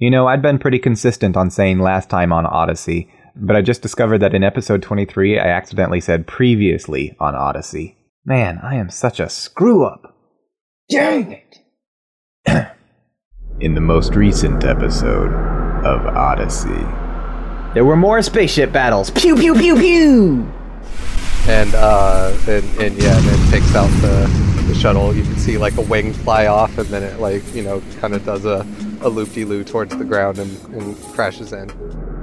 You know, I'd been pretty consistent on saying last time on Odyssey, but I just discovered that in episode 23 I accidentally said previously on Odyssey. Man, I am such a screw up. Dang it! In the most recent episode of Odyssey. There were more spaceship battles. Pew pew pew pew. and uh, and, and yeah, and it takes out the, the shuttle. You can see like a wing fly off, and then it like you know kind of does a, a loop de loo towards the ground and, and crashes in.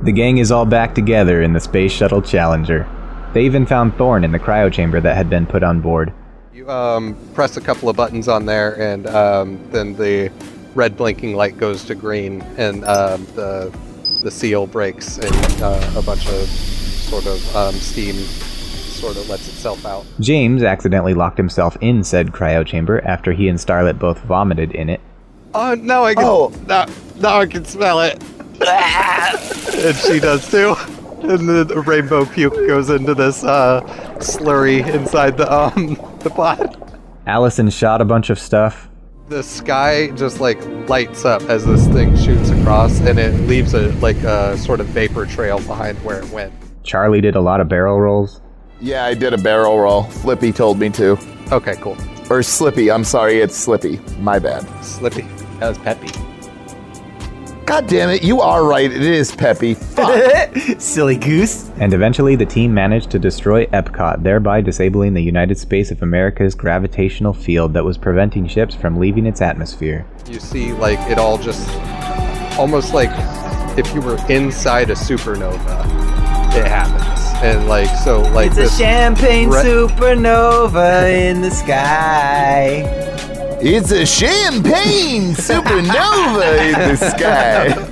The gang is all back together in the Space Shuttle Challenger. They even found Thorn in the cryo chamber that had been put on board. You um, press a couple of buttons on there, and um, then the red blinking light goes to green, and um, the the seal breaks, and uh, a bunch of sort of um, steam sort of lets itself out. James accidentally locked himself in said cryo chamber after he and Starlet both vomited in it. Oh, now I can. Oh. now, now I can smell it. and she does too. And the, the rainbow puke goes into this uh, slurry inside the um the pod. Allison shot a bunch of stuff. The sky just like lights up as this thing shoots across, and it leaves a like a sort of vapor trail behind where it went. Charlie did a lot of barrel rolls. Yeah, I did a barrel roll. Flippy told me to. Okay, cool. Or Slippy. I'm sorry, it's Slippy. My bad. Slippy. That was Peppy. God damn it, you are right. It is Peppy. Fuck. Silly goose. And eventually, the team managed to destroy Epcot, thereby disabling the United States of America's gravitational field that was preventing ships from leaving its atmosphere. You see, like it all just almost like if you were inside a supernova. It happens, and like so, like It's a champagne re- supernova in the sky. It's a champagne supernova in the sky.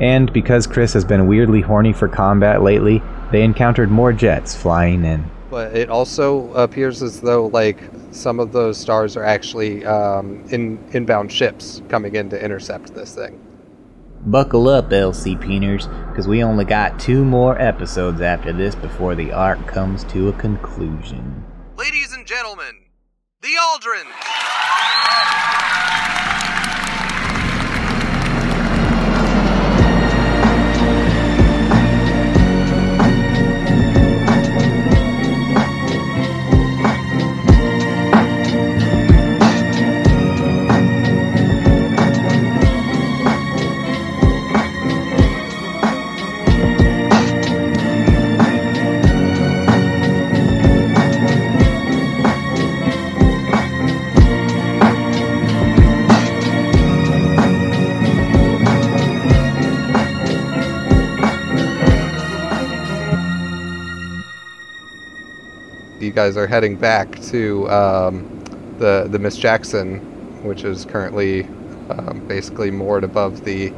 And because Chris has been weirdly horny for combat lately, they encountered more jets flying in. But it also appears as though like some of those stars are actually um, in inbound ships coming in to intercept this thing. Buckle up, LC Peeners, because we only got two more episodes after this before the arc comes to a conclusion. Ladies and gentlemen, the Aldrin. You guys are heading back to um, the the Miss Jackson, which is currently um, basically moored above the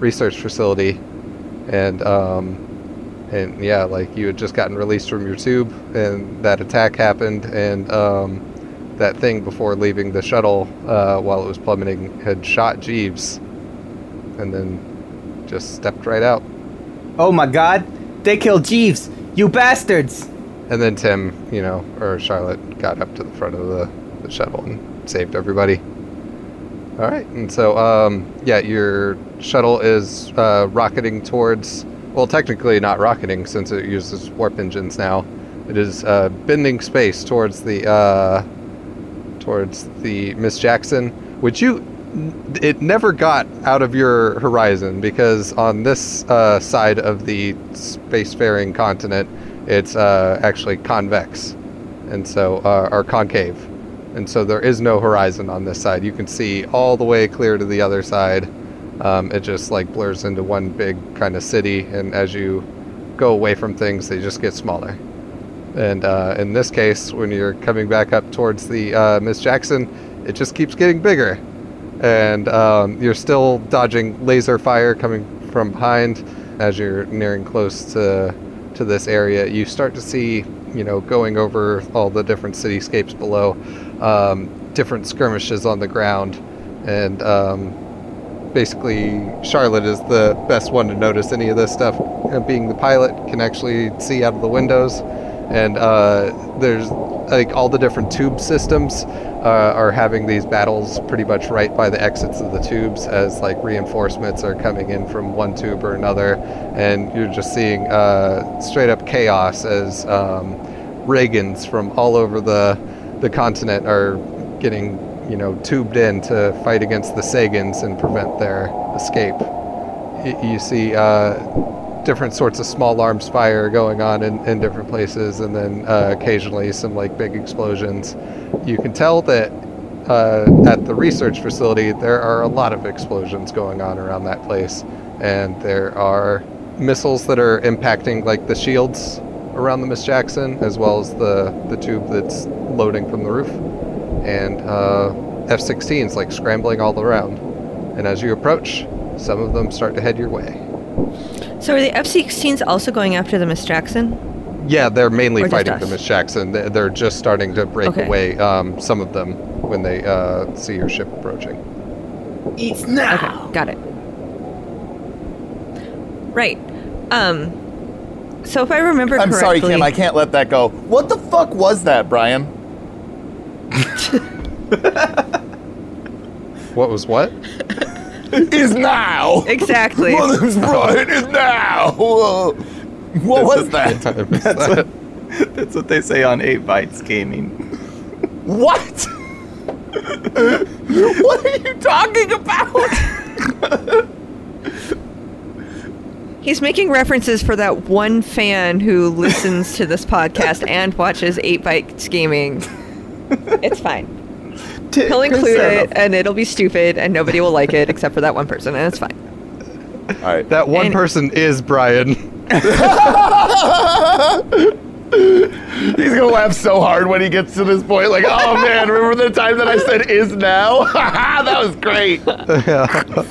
research facility, and um, and yeah, like you had just gotten released from your tube, and that attack happened, and um, that thing before leaving the shuttle uh, while it was plummeting had shot Jeeves, and then just stepped right out. Oh my god, they killed Jeeves. You bastards. And then Tim, you know, or Charlotte got up to the front of the, the shuttle and saved everybody. All right, and so um, yeah, your shuttle is uh, rocketing towards. Well, technically not rocketing since it uses warp engines now. It is uh, bending space towards the uh, towards the Miss Jackson, which you it never got out of your horizon because on this uh, side of the spacefaring continent, it's uh, actually convex, and so uh, or concave, and so there is no horizon on this side. You can see all the way clear to the other side. Um, it just like blurs into one big kind of city, and as you go away from things, they just get smaller. And uh, in this case, when you're coming back up towards the uh, Miss Jackson, it just keeps getting bigger, and um, you're still dodging laser fire coming from behind as you're nearing close to to this area. You start to see, you know, going over all the different cityscapes below, um, different skirmishes on the ground, and um, basically Charlotte is the best one to notice any of this stuff. Being the pilot, can actually see out of the windows, and uh, there's like all the different tube systems uh, are having these battles pretty much right by the exits of the tubes as like reinforcements are coming in from one tube or another, and you're just seeing uh, straight up chaos as um, Reagans from all over the the continent are getting you know tubed in to fight against the Sagans and prevent their escape. You see uh, different sorts of small arms fire going on in, in different places, and then uh, occasionally some like big explosions. You can tell that uh, at the research facility there are a lot of explosions going on around that place, and there are missiles that are impacting like the shields around the Miss Jackson, as well as the the tube that's loading from the roof, and uh, F-16s like scrambling all around. And as you approach, some of them start to head your way. So are the F-16s also going after the Miss Jackson? Yeah, they're mainly Or fighting the Miss Jackson. They- They're just starting to break Okay. away. Um, some of them when they uh, see your ship approaching. It's now. Okay, got it. Right. Um. So if I remember I'm correctly, sorry, Kim. I can't let that go. What the fuck was that, Brian? What was what? Is now. exactly. Well, that's right. Is now. Whoa. What was that? That's what, that's what they say on 8 Bytes Gaming. What? what are you talking about? He's making references for that one fan who listens to this podcast and watches 8 Bytes Gaming. It's fine. He'll include it, and it'll be stupid, and nobody will like it except for that one person, and it's fine. All right. That one And- person is Brian. He's gonna laugh so hard when he gets to this point. Like, oh man, remember the time that I said "is now"? that was great. Yeah.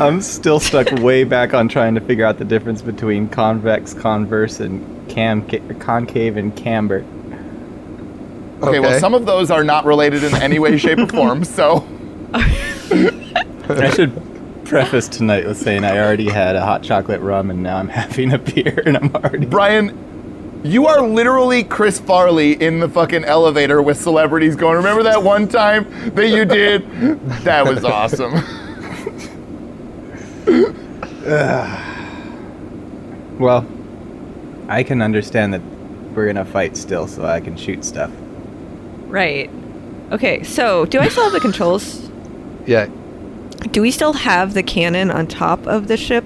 I'm still stuck way back on trying to figure out the difference between convex, converse, and cam concave and camber. Okay, well, some of those are not related in any way, shape, or form. So, I should preface tonight with saying I already had a hot chocolate rum and now I'm having a beer and I'm already. Brian, you are literally Chris Farley in the fucking elevator with celebrities going. Remember that one time that you did? That was awesome. Well, I can understand that we're gonna fight still, so I can shoot stuff. Right. Okay, so do I still have the controls? yeah, Do we still have the cannon on top of the ship?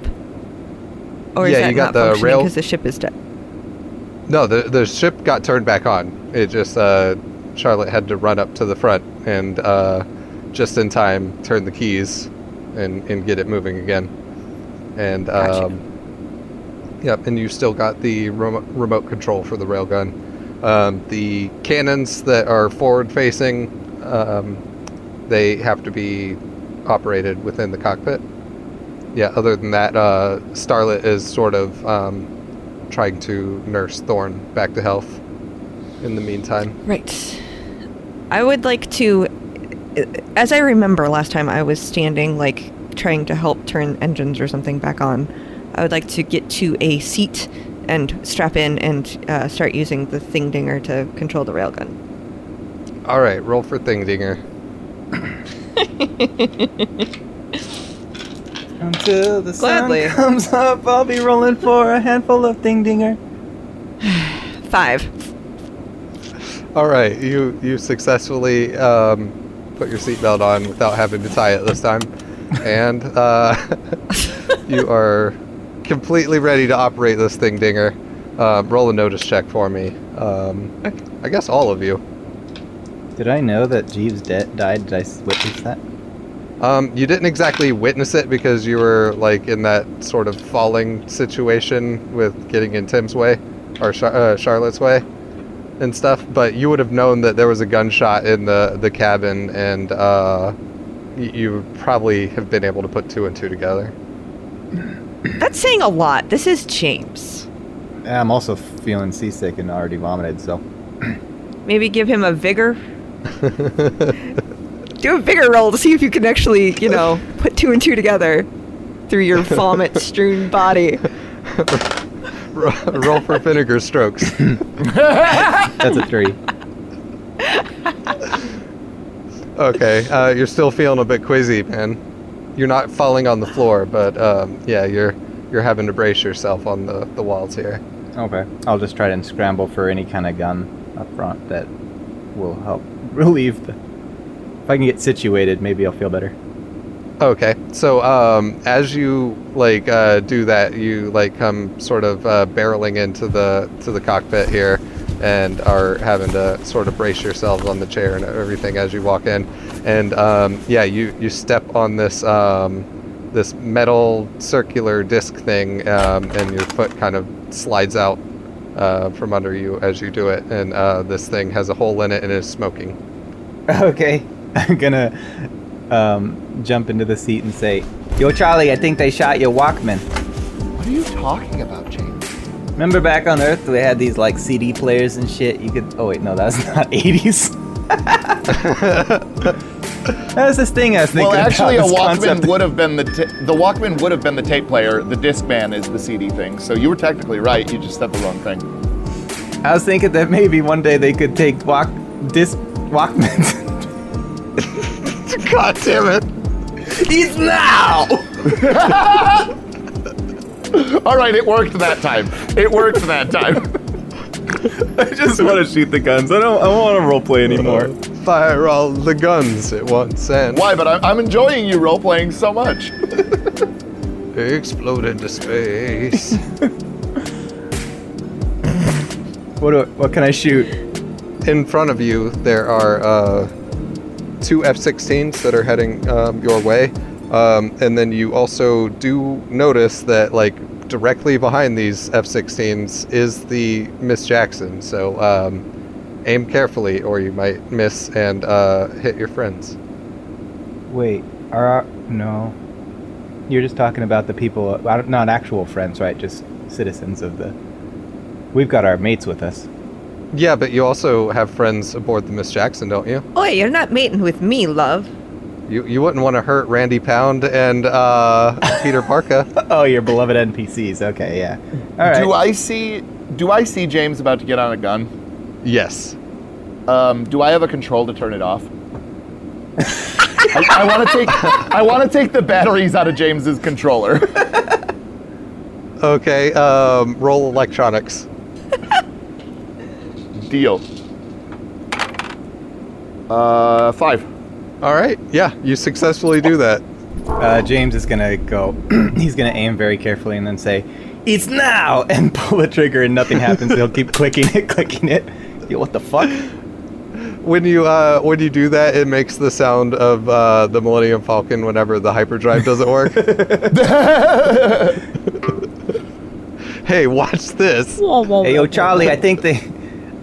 Or is Yeah, that you got not the functioning rail- because the ship is dead? no, the the ship got turned back on. It just uh, Charlotte had to run up to the front and uh, just in time turn the keys and and get it moving again. And Gotcha. um, yep, and you still got the remote, remote control for the railgun. Um, the cannons that are forward facing, um, they have to be operated within the cockpit. Yeah, other than that, uh, Starlet is sort of um, trying to nurse Thorn back to health in the meantime. Right. I would like to, as I remember last time I was standing, like trying to help turn engines or something back on, I would like to get to a seat and strap in and uh, start using the thing dinger to control the railgun. All right, roll for Thing Dinger. Until the Gladly. sun comes up, I'll be rolling for a handful of thing dinger. Five. All right, you you successfully um, put your seatbelt on without having to tie it this time, and uh, you are completely ready to operate this thing, Dinger. Um, roll a notice check for me. Um, I guess all of you. Did I know that Jeeves de- died? Did I witness that? Um, you didn't exactly witness it because you were like in that sort of falling situation with getting in Tim's way or Char- uh, Charlotte's way and stuff. But you would have known that there was a gunshot in the the cabin, and uh, y- you would probably have been able to put two and two together. That's saying a lot. This is James. I'm also feeling seasick and already vomited, so. Maybe give him a vigor. Do a vigor roll to see if you can actually, you know, put two and two together through your vomit strewn body. roll for vinegar strokes. That's a three. Okay, uh, you're still feeling a bit queasy, man. You're not falling on the floor, but um, yeah, you're you're having to brace yourself on the, the walls here. Okay. I'll just try and scramble for any kind of gun up front that will help relieve the. If I can get situated, maybe I'll feel better. Okay, so um, as you like uh, do that, you like come sort of uh, barreling into the to the cockpit here, and are having to sort of brace yourselves on the chair and everything as you walk in, and um, yeah, you you step on this um, this metal circular disc thing, um, and your foot kind of slides out uh, from under you as you do it, and uh, this thing has a hole in it and is smoking. Okay. I'm gonna um, jump into the seat and say, Yo, Charlie, I think they shot your Walkman. What are you talking about, James? Remember back on Earth, they had these like CD players and shit. You could. Oh wait, no, that's not 80s. That's was this thing I was thinking Well, actually, a about. this Walkman would have been the ta- the Walkman would have been the tape player. The Discman is the CD thing. So you were technically right. You just said the wrong thing. I was thinking that maybe one day they could take walk disc Walkmans. God damn it! He's now. All right, it worked that time. It worked that time. I just want to shoot the guns. I don't. I don't want to roleplay anymore. Fire all the guns at once and Why? But I'm, I'm enjoying you role playing so much. explode into space. What do? What can I shoot? In front of you, there are uh, two F-16s that are heading um, your way, um, and then you also do notice that, like, directly behind these F-16s is the Miss Jackson. So um, aim carefully, or you might miss and uh, hit your friends. Wait. Are our, no? You're just talking about the people, don't- not actual friends, right? Just citizens of the. We've got our mates with us. Yeah, but you also have friends aboard the Miss Jackson, don't you? Oi, you're not mating with me, love. You you wouldn't want to hurt Randy Pound and uh, Peter Parker. Oh, your beloved NPCs. Okay, yeah. All right. Do I see? Do I see James about to get on a gun? yes. Um, do I have a control to turn it off? I, I want to take. I want to take the batteries out of James's controller. Okay. Um, roll electronics. Deal. Uh, five. All right. Yeah, you successfully do that. Uh, James is gonna go. he's gonna aim very carefully and then say, "It's now!" and pull the trigger, and nothing happens. He'll keep clicking it, clicking it. Yo, what the fuck? When you uh, when you do that, it makes the sound of uh, the Millennium Falcon whenever the hyperdrive doesn't work. hey, watch this. Hey, yo, Charlie, I think they,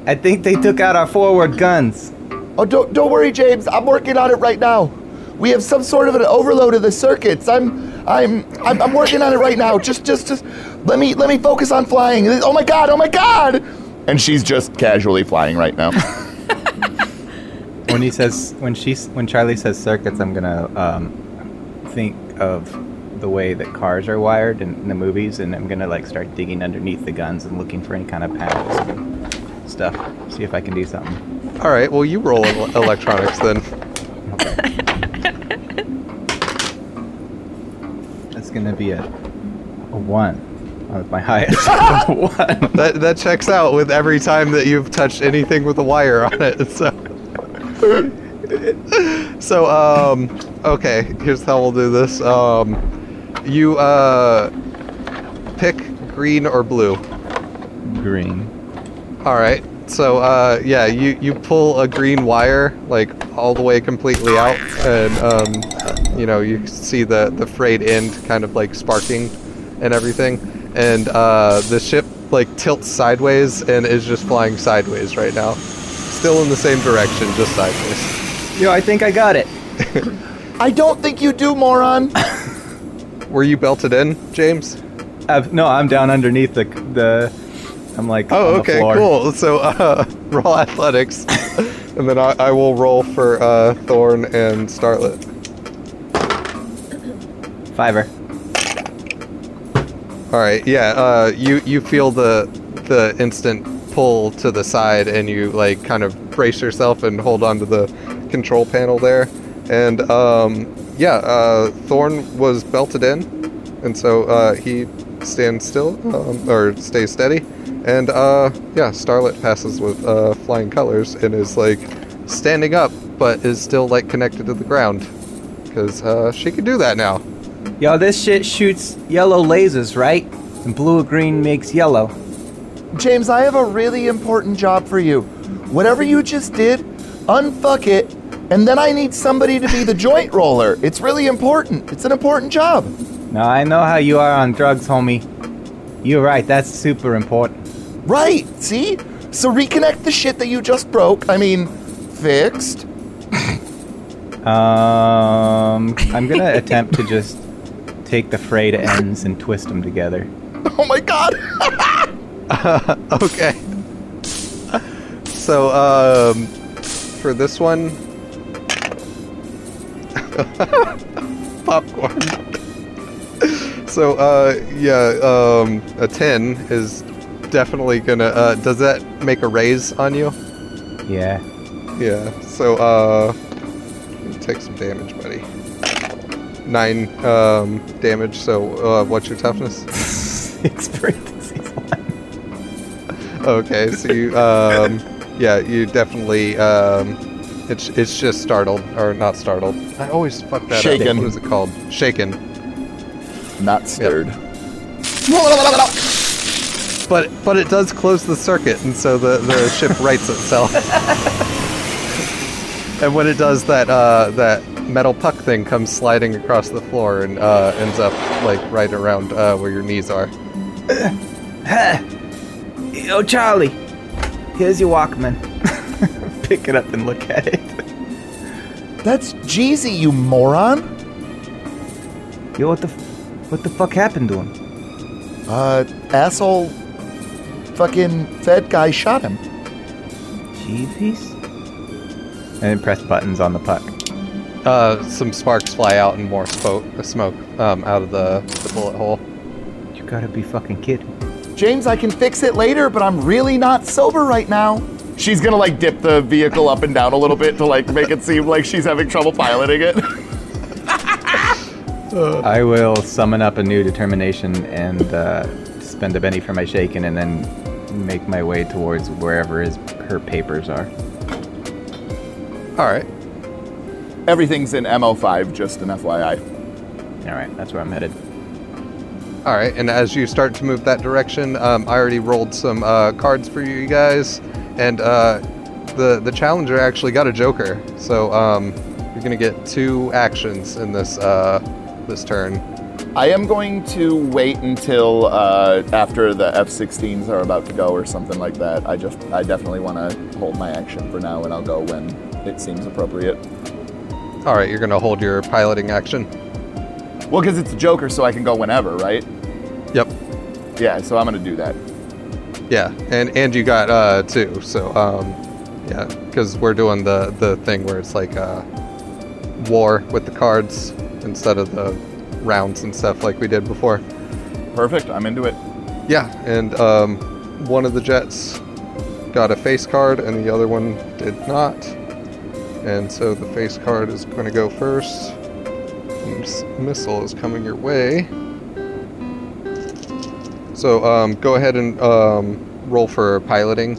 I think they took out our forward guns. Oh, don't don't worry, James. I'm working on it right now. We have some sort of an overload of the circuits. I'm I'm I'm, I'm working on it right now. Just just just let me let me focus on flying. Oh my god! Oh my god! And she's just casually flying right now. When he says, when she, when Charlie says circuits, I'm gonna um, think of the way that cars are wired in, in the movies, and I'm gonna like start digging underneath the guns and looking for any kind of panels and stuff. See if I can do something. All right. Well, you roll electronics then. That's gonna be a, a one. Oh, my highest. One. That that checks out with every time that you've touched anything with a wire on it. So. so um okay here's how we'll do this um you uh pick green or blue Green. all right so uh yeah you you pull a green wire like all the way completely out and um you know you see the the frayed end kind of like sparking and everything and uh the ship like tilts sideways and is just flying sideways right now still in the same direction just sideways Yo, I think I got it. I don't think you do, moron. were you belted in james I've, no, I'm down underneath the the. I'm like. oh okay cool so uh roll athletics and then I, I will roll for uh thorn and starlet Fiver. All right, yeah. Uh, you you feel the the instant pull to the side, and you like kind of brace yourself and hold onto the control panel there. And um, yeah, uh, Thorn was belted in, and so uh, he stands still um, or stays steady. And uh, yeah, Starlet passes with uh, flying colors and is like standing up, but is still like connected to the ground because uh, she can do that now. Yo, this shit shoots yellow lasers, right? And blue or green makes yellow. James, I have a really important job for you. Whatever you just did, unfuck it, and then I need somebody to be the joint roller. It's really important. It's an important job. Now, I know how you are on drugs, homie. You're right, that's super important. Right, see? So reconnect the shit that you just broke. I mean, fixed. Um, I'm gonna attempt to just take the frayed ends and twist them together. Oh my god! okay. So, um, for this one, popcorn. so, uh, yeah, um, a 10 is definitely gonna, uh, does that make a raise on you? Yeah. Yeah, so, uh, take some damage, buddy. Nine, um, damage, so, uh, what's your toughness? Six parentheses one. Okay, so you, um, yeah, you definitely, um, it's it's just startled or not startled. I always fuck that Shaken. up. What is it called? Shaken. Not stirred. But but it does close the circuit, and so the the ship rights itself. and when it does that, uh, that metal puck thing comes sliding across the floor and uh, ends up like right around uh, where your knees are. Yo, Charlie, here's your Walkman. Pick it up and look at it. That's Jeezy, you moron! Yo, what the, f- what the fuck happened to him? Uh, asshole fucking Fed guy shot him. Jeeves? And then press buttons on the puck. Uh, some sparks fly out and more smoke, smoke um, out of the, the bullet hole. You gotta be fucking kidding. James, I can fix it later, but I'm really not sober right now. She's gonna like dip the vehicle up and down a little bit to like make it seem like she's having trouble piloting it. I will summon up a new determination and uh, spend a Benny for my shaken, and then make my way towards wherever his her papers are. All right. Everything's in MO5, just an FYI. All right, that's where I'm headed. All right, and as you start to move that direction, um, I already rolled some uh, cards for you guys, and uh, the the challenger actually got a joker. So um, you're gonna get two actions in this uh, this turn. I am going to wait until uh, after the F-16s are about to go or something like that. I just, I definitely want to hold my action for now, and I'll go when it seems appropriate. All right, you're gonna hold your piloting action. Well, because it's a Joker, so I can go whenever, right? Yep. Yeah, so I'm gonna do that. Yeah, and and you got uh, two. So um, yeah, because we're doing the the thing where it's like uh, war with the cards instead of the rounds and stuff like we did before. Perfect. I'm into it. Yeah, and um, one of the jets got a face card, and the other one did not. And so the face card is going to go first. And s- missile is coming your way. So um, go ahead and um, roll for piloting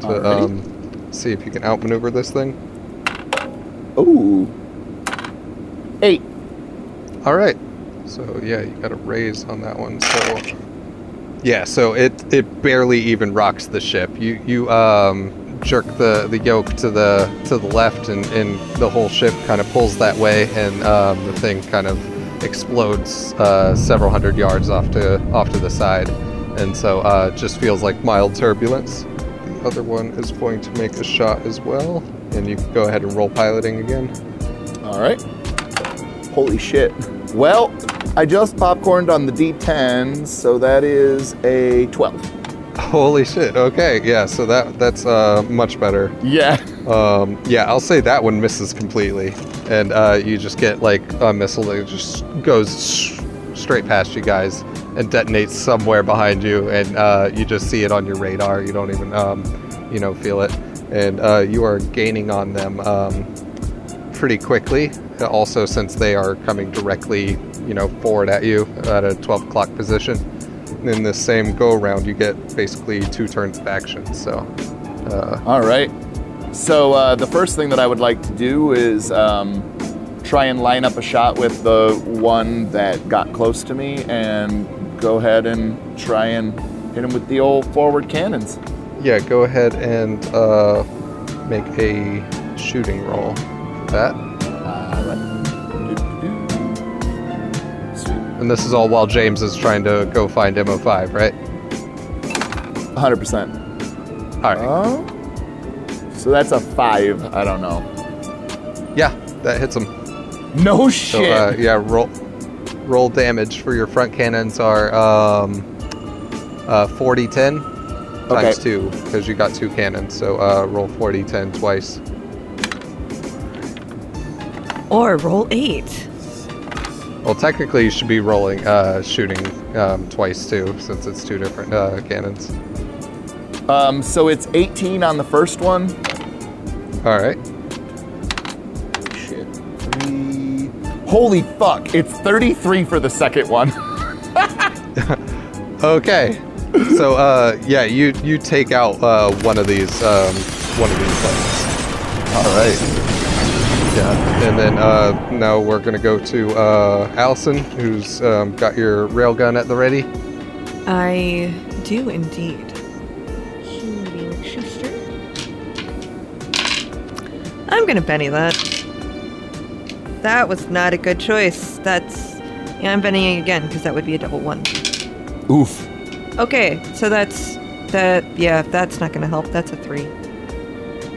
to um, see if you can outmaneuver this thing. Ooh. All right. So yeah, you got a raise on that one. So yeah, so it it barely even rocks the ship. You you um jerk the the yoke to the to the left, and and the whole ship kind of pulls that way, and um, the thing kind of explodes uh, several hundred yards off to off to the side, and so uh, just feels like mild turbulence. The other one is going to make a shot as well, and you can go ahead and roll piloting again. All right. Holy shit. Well, I just popcorned on the D10, so that is a 12. Holy shit! Okay, yeah. So that that's uh, much better. Yeah. Um, yeah, I'll say that one misses completely, and uh, you just get like a missile that just goes s- straight past you guys, and detonates somewhere behind you, and uh, you just see it on your radar. You don't even, um, you know, feel it, and uh, you are gaining on them um, pretty quickly. Also, since they are coming directly, you know, forward at you at a 12 o'clock position. In this same go around, you get basically two turns of action. So, uh, All right. So uh, the first thing that I would like to do is um, try and line up a shot with the one that got close to me, and go ahead and try and hit him with the old forward cannons. yeah, go ahead and uh, make a shooting roll for that. And this is all while James is trying to go find MO5, right? 100%. All right. Oh. So that's a five. I don't know. yeah, that hits him. No So shit. uh, yeah, roll roll damage for your front cannons are um, uh, 40 10 times Okay. two because you got two cannons. So uh, roll 40 10 twice. Or roll eight. Well, technically you should be rolling uh, shooting um, twice too since it's two different uh, cannons. um, so it's 18 on the first one. All right. Shit. Three. Holy fuck! It's 33 for the second one. Okay. so uh, yeah, you you take out uh, one of these um, one of these things. All right. Yeah, and then uh, now we're gonna go to uh, Allison, who's um, got your railgun at the ready. I do indeed. I'm gonna Benny that. That was not a good choice. That's. Yeah, I'm Bennying again because that would be a double one. Oof. Okay, so that's. That. Yeah, that's not gonna help. That's a three.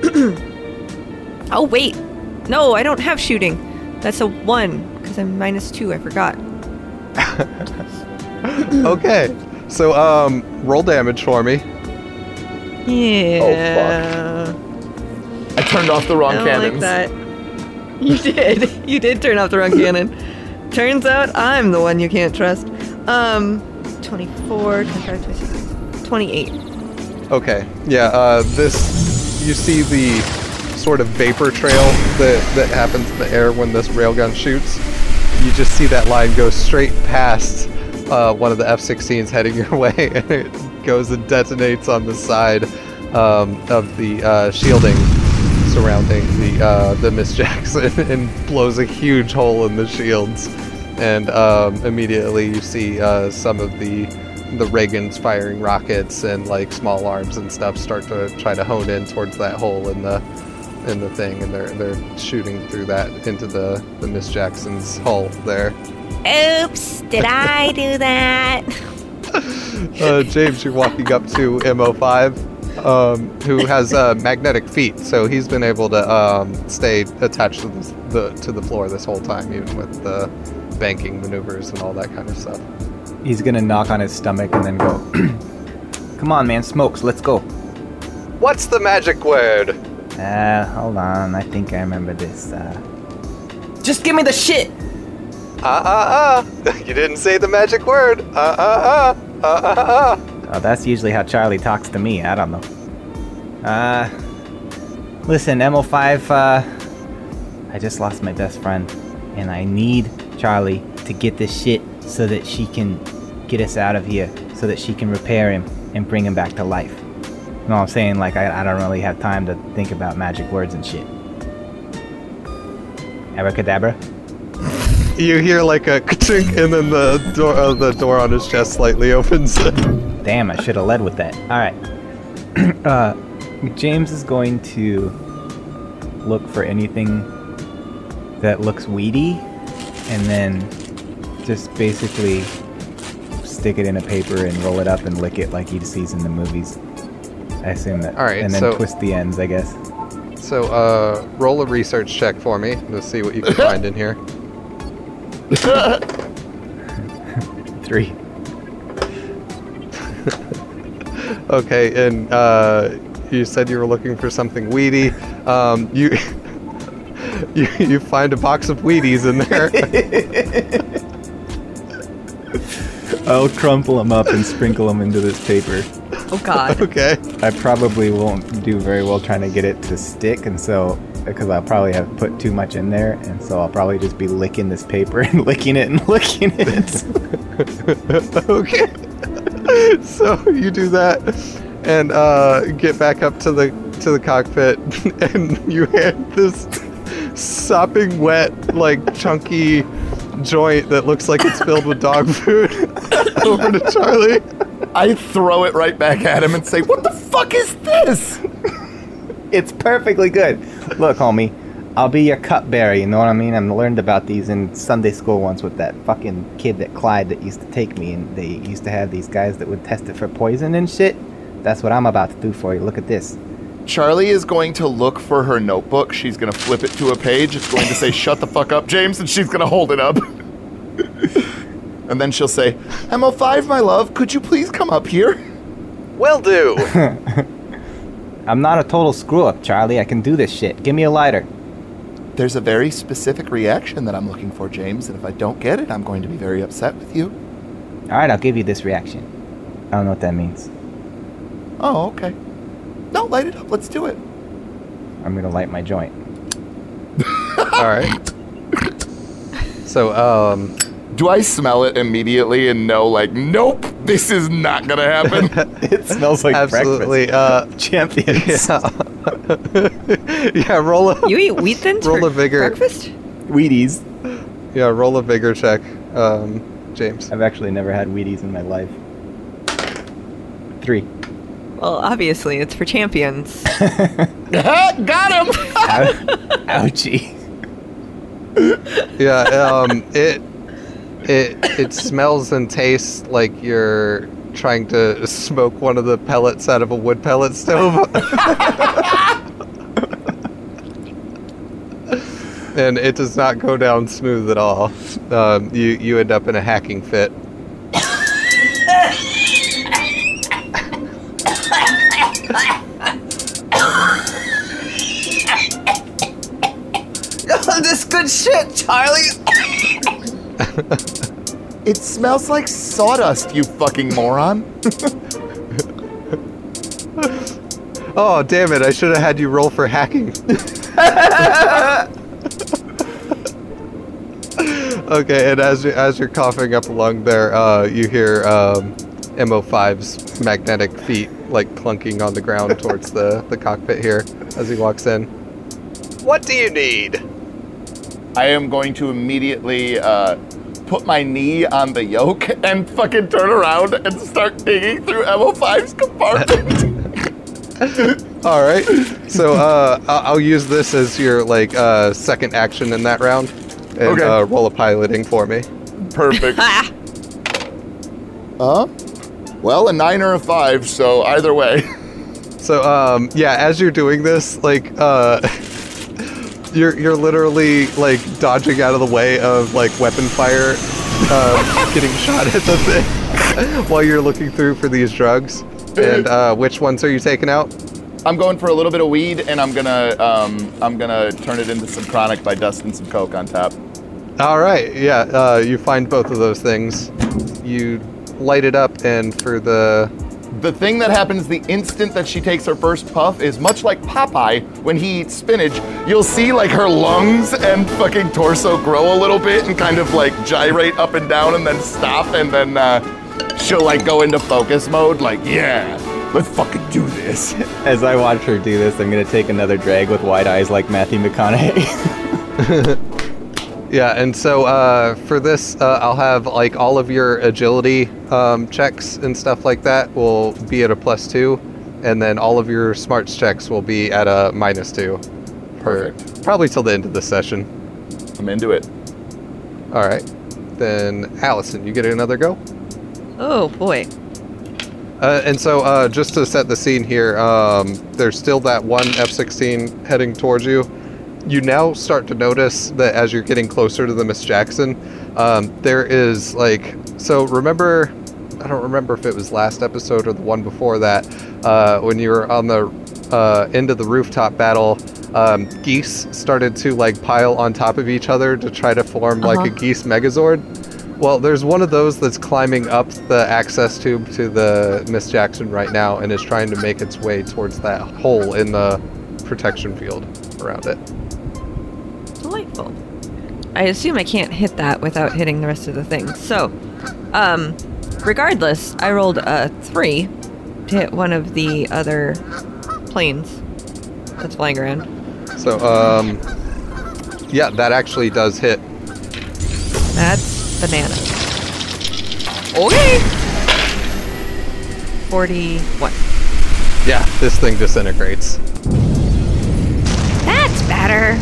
oh, wait! No, I don't have shooting. That's a one because I'm minus two. I forgot. Okay, so um, roll damage for me. Yeah. Oh fuck! I turned off the wrong I don't cannons. like that. You did. You did turn off the wrong cannon. Turns out I'm the one you can't trust. Um, 24, 25, 26, 28. Okay, yeah. Uh, this you see the sort of vapor trail that that happens in the air when this railgun shoots. You just see that line go straight past uh, one of the F-16s heading your way, and it goes and detonates on the side um, of the uh, shielding surrounding the uh, the Miss Jackson and blows a huge hole in the shields. And um, immediately you see uh, some of the the Reagans firing rockets and like small arms and stuff start to try to hone in towards that hole in the in the thing, and they're they're shooting through that into the the Miss Jackson's hull there. Oops, did I do that? Uh, James, you're walking up to MO5, um, who has uh, magnetic feet, so he's been able to um, stay attached to the, the to the floor this whole time, even with the banking maneuvers and all that kind of stuff. He's gonna knock on his stomach and then go. Come on, man, smokes. Let's go. What's the magic word? Uh, hold on. I think I remember this. Uh, just give me the shit. Uh uh uh. You didn't say the magic word. Uh uh uh. Uh uh uh. Oh, that's usually how Charlie talks to me. I don't know. Uh, listen, MO5. Uh, I just lost my best friend, and I need Charlie to get this shit so that she can get us out of here, so that she can repair him and bring him back to life. You know what I'm saying? Like, I, I don't really have time to think about magic words and shit. Abracadabra? You hear like a chink, and then the door uh, the door on his chest slightly opens. Damn, I should have led with that. All right. uh, James is going to look for anything that looks weedy, and then just basically stick it in a paper and roll it up and lick it like he sees in the movies. I assume that. All right, And then so- twist the ends, I guess. so, uh, roll a research check for me to see what you can find in here. Three. Okay, and uh, you said you were looking for something weedy. Um, you, you you find a box of Wheaties in there. I'll crumple them up and sprinkle them into this paper. Oh God. Okay. I probably won't do very well trying to get it to stick, and so because I'll probably have put too much in there, and so I'll probably just be licking this paper and licking it and licking it. okay. so you do that and uh, get back up to the to the cockpit and you hand this sopping wet, like chunky joint that looks like it's filled with dog food over to Charlie. I throw it right back at him and say, "What the fuck is this?" it's perfectly good. Look, homie, I'll be your cupbearer. You know what I mean? I learned about these in Sunday school once with that fucking kid that Clyde that used to take me, and they used to have these guys that would test it for poison and shit. That's what I'm about to do for you. Look at this. Charlie is going to look for her notebook. She's going to flip it to a page. It's going to say, Shut the fuck up, James, and she's going to hold it up. and then she'll say, MO5, my love, could you please come up here? Will do. I'm not a total screw up, Charlie. I can do this shit. Give me a lighter. There's a very specific reaction that I'm looking for, James, and if I don't get it, I'm going to be very upset with you. All right, I'll give you this reaction. I don't know what that means. Oh, okay. No, light it up. Let's do it. I'm gonna light my joint. All right. So, um, Do I smell it immediately and know, like, nope, this is not going to happen? it smells like absolutely. Uh. Champions. yeah. yeah. Roll a You eat wheat thins Roll for a vigor. breakfast? Wheaties. yeah. Roll a vigor check, um, James. I've actually never had Wheaties in my life. Three. Well, obviously it's for champions. Got him! Ouchie. Yeah, um, it it it smells and tastes like you're trying to smoke one of the pellets out of a wood pellet stove. and it does not go down smooth at all. Um, you you end up in a hacking fit. this good shit, Charlie. It smells like sawdust, you fucking moron. Oh damn it! I should have had you roll for hacking. okay, and as you as you're coughing up along there, uh, you hear um, Mo5's magnetic feet like clunking on the ground towards the the cockpit here as he walks in. What do you need? I am going to immediately uh, put my knee on the yoke and fucking turn around and start digging through Mo5's compartment. All right, so uh, I- I'll use this as your like uh, second action in that round, and Okay. uh, roll a piloting for me. Perfect. Huh? Well, a nine or a five, so either way. So um yeah, as you're doing this, like uh you're you're literally like dodging out of the way of like weapon fire um, getting shot at the thing while you're looking through for these drugs. And uh which ones are you taking out? I'm going for a little bit of weed, and I'm gonna um, I'm gonna turn it into some chronic by dusting some coke on top. All right. Yeah, uh you find both of those things. You light it up and for the The thing that happens the instant that she takes her first puff is much like Popeye when he eats spinach. You'll see like her lungs and fucking torso grow a little bit and kind of like gyrate up and down and then stop and then uh, she'll like go into focus mode. Like, yeah, let's fucking do this. As I watch her do this, I'm gonna take another drag with wide eyes like Matthew McConaughey. Yeah, and so uh, for this, uh, I'll have like all of your agility um, checks and stuff like that will be at a plus two, and then all of your smarts checks will be at a minus two. For Perfect. probably till the end of the session. I'm into it. All right. Then Allison, you get another go. Oh boy. Uh, and so, uh, just to set the scene here, um, there's still that one F-16 heading towards you. You now start to notice that as you're getting closer to the Miss Jackson, um, there is like so. Remember, I don't remember if it was last episode or the one before that, uh, when you were on the uh, end of the rooftop battle. Um, geese started to like pile on top of each other to try to form like a Uh-huh. geese megazord. Well, there's one of those that's climbing up the access tube to the Miss Jackson right now and is trying to make its way towards that hole in the protection field around it. I assume I can't hit that without hitting the rest of the things. So, um, regardless, I rolled a three to hit one of the other planes that's flying around. So, um, yeah, that actually does hit. That's banana. Okay. Forty-one. Yeah, this thing disintegrates. That's better.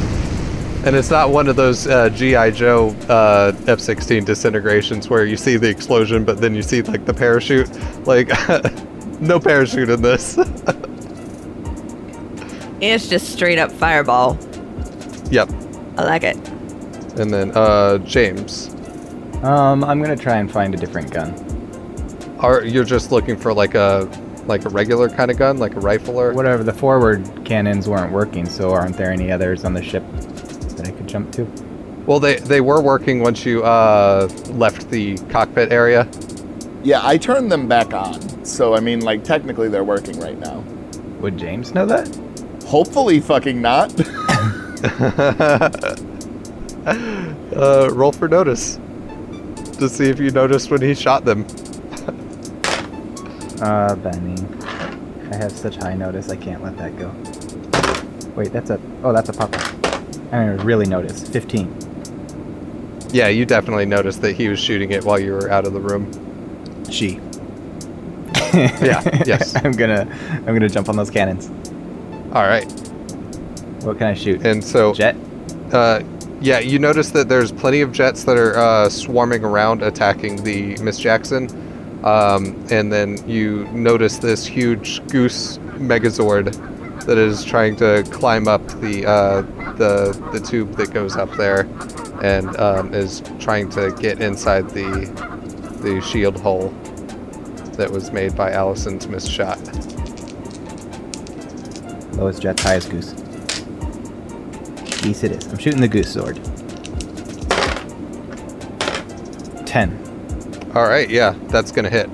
And it's not one of those uh, GI Joe uh, F-16 disintegrations where you see the explosion, but then you see like the parachute. Like, no parachute in this. It's just straight up fireball. yep. I like it. And then uh, James, Um, I'm gonna try and find a different gun. are you're just looking for like a like a regular kind of gun, like a rifle or Whatever, the forward cannons weren't working, so aren't there any others on the ship that I could jump to? Well, they they were working once you uh, left the cockpit area. Yeah, I turned them back on. So I mean, like technically they're working right now. Would James know that? Hopefully, fucking not. uh, roll for notice to see if you noticed when he shot them. Uh, Benny. I have such high notice, I can't let that go. Wait, that's a. Oh, that's a pop I really notice. 15. Yeah, you definitely noticed that he was shooting it while you were out of the room. She. Yeah, yes. I'm gonna. I'm gonna jump on those cannons. All right, What can I shoot? and so Jet? Uh, yeah, you notice that there's plenty of jets that are uh, swarming around attacking the Miss Jackson. Um, and then you notice this huge goose megazord that is trying to climb up the uh, the the tube that goes up there, and um, is trying to get inside the the shield hole that was made by Allison's missed shot. Lowest jet's highest goose. Geese it is. I'm shooting the goose sword. 10. All right, yeah, that's gonna hit.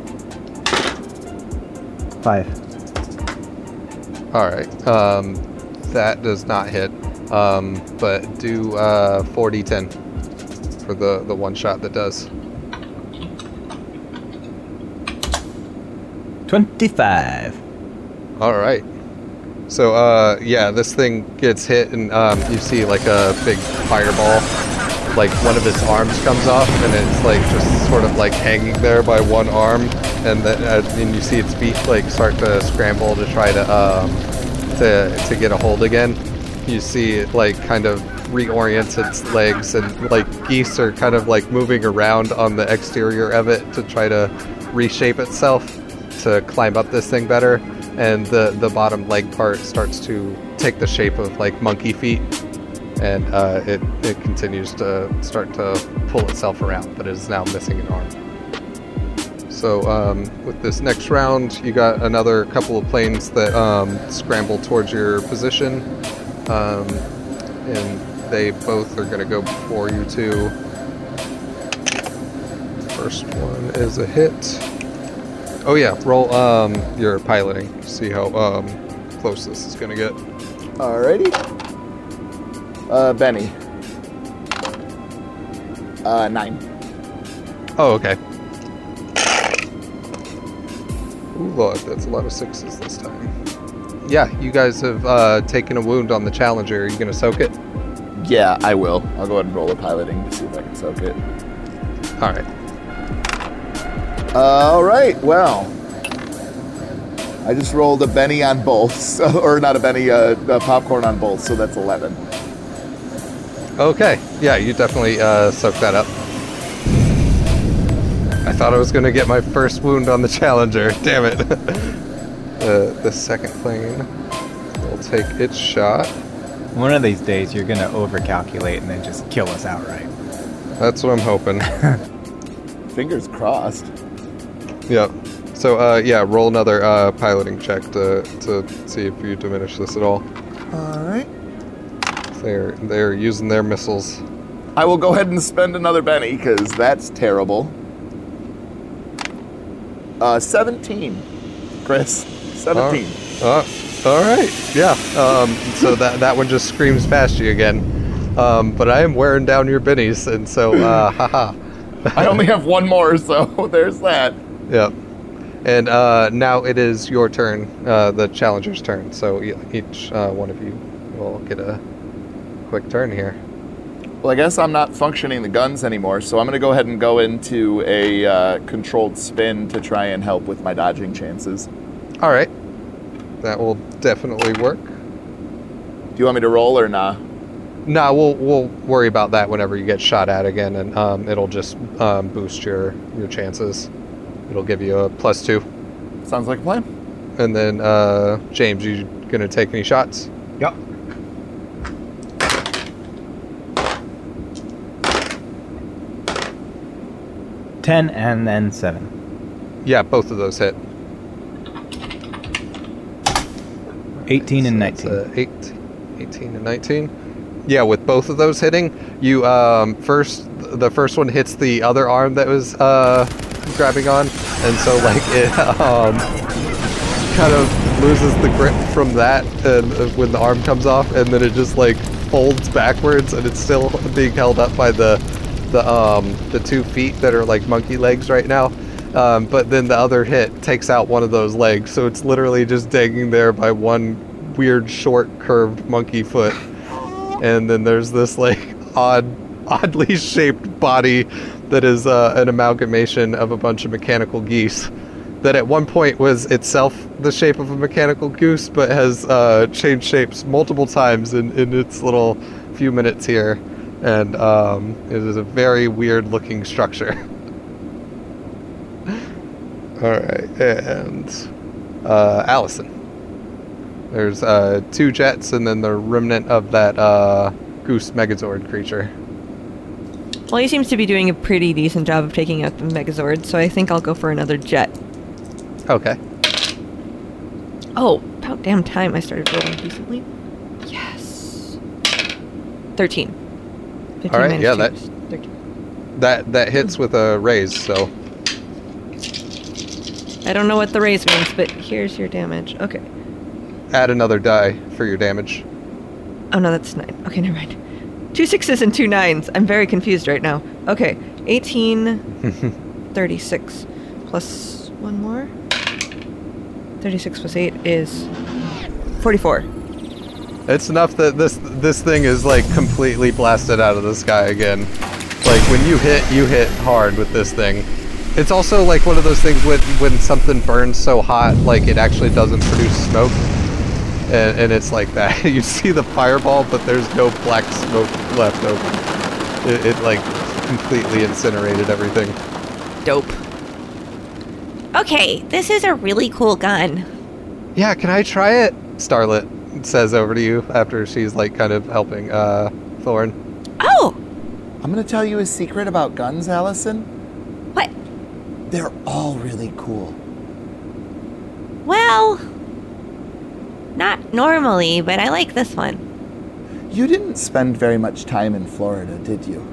5. All right. Um, that does not hit. Um, but do uh, 40 10 for the, the one shot that does. 25. All right. So, uh, yeah, this thing gets hit, and um, you see like a big fireball. Like one of its arms comes off, and it's like just sort of like hanging there by one arm, and then uh, and you see its feet like start to scramble to try to um, to to get a hold again. You see it like kind of reorients its legs, and like geese are kind of like moving around on the exterior of it to try to reshape itself to climb up this thing better. And the the bottom leg part starts to take the shape of like monkey feet. And uh, it, it continues to start to pull itself around but it is now missing an arm. So um, with this next round you got another couple of planes that um, scramble towards your position um, and they both are going to go before you two first one is a hit Oh yeah, roll um your piloting. See how um close this is gonna get. Alrighty. Uh, Benny. Uh, nine. Oh okay. Ooh lord, that's a lot of sixes this time. Yeah, you guys have uh, taken a wound on the Challenger. Are you gonna soak it? Yeah, I will. I'll go ahead and roll a piloting to see if I can soak it. All right. All right. Well, I just rolled a Benny on both, so, or not a Benny, uh, a popcorn on both, so that's eleven. Okay. Yeah, you definitely uh, soak that up. I thought I was gonna get my first wound on the Challenger. Damn it. uh, the second plane will take its shot. One of these days, you're gonna overcalculate and then just kill us outright. That's what I'm hoping. Fingers crossed. Yep. So uh, yeah, roll another uh, piloting check to to see if you diminish this at all. All right. They're they're using their missiles. I will go ahead and spend another Benny because that's terrible. Uh, 17. Chris, 17. Uh, all right. Yeah. Um, so that that one just screams past you again. Um, but I am wearing down your bennies, and so uh, haha. I only have one more, so there's that. Yep. And uh, now it is your turn, uh, the challenger's turn. So each uh, one of you will get a quick turn here. Well, I guess I'm not functioning the guns anymore, so I'm going to go ahead and go into a uh, controlled spin to try and help with my dodging chances. All right. That will definitely work. Do you want me to roll or nah? Nah, we'll we'll worry about that whenever you get shot at again, and um, it'll just um, boost your your chances. It'll give you a plus two, Sounds like a plan. and then uh, James, you gonna take any shots? Yep. Ten and then seven. Yeah, both of those hit. 18 and 19. uh, eight, 18 and 19. Yeah, with both of those hitting, you um, first the first one hits the other arm that was uh, grabbing on, and so like it um, kind of loses the grip from that, and uh, when the arm comes off, and then it just like folds backwards, and it's still being held up by the the um, the two feet that are like monkey legs right now. Um, but then the other hit takes out one of those legs, so it's literally just dangling there by one weird, short, curved monkey foot. And then there's this like odd, oddly shaped body that is uh, an amalgamation of a bunch of mechanical geese. That at one point was itself the shape of a mechanical goose, but has uh, changed shapes multiple times in, in its little few minutes here. And um, it is a very weird looking structure. All right, and uh, Allison. There's uh, two jets, and then the remnant of that uh, goose Megazord creature. Well, he seems to be doing a pretty decent job of taking out the Megazord, so I think I'll go for another jet. Okay. Oh, about damn time I started rolling decently. Yes. 13. 15 All right, yeah, that- is 13. That that hits with a raise, so I don't know what the raise means, but here's your damage. Okay. add another die for your damage. Oh no, that's nine. Okay, never mind. Two sixes and two nines. I'm very confused right now. Okay, 18, 36, plus one more. 36 plus 8 is 44. It's enough that this this thing is like completely blasted out of the sky again. Like when you hit, you hit hard with this thing. It's also like one of those things when when something burns so hot, like it actually doesn't produce smoke, and, and it's like that. you see the fireball, but there's no black smoke left over. It, it like completely incinerated everything. Dope. Okay, this is a really cool gun. Yeah, can I try it? Starlet says over to you after she's like kind of helping uh, Thorn. Oh, I'm going to tell you a secret about guns, Allison. They're all really cool. Well, not normally, but I like this one. You didn't spend very much time in Florida, did you?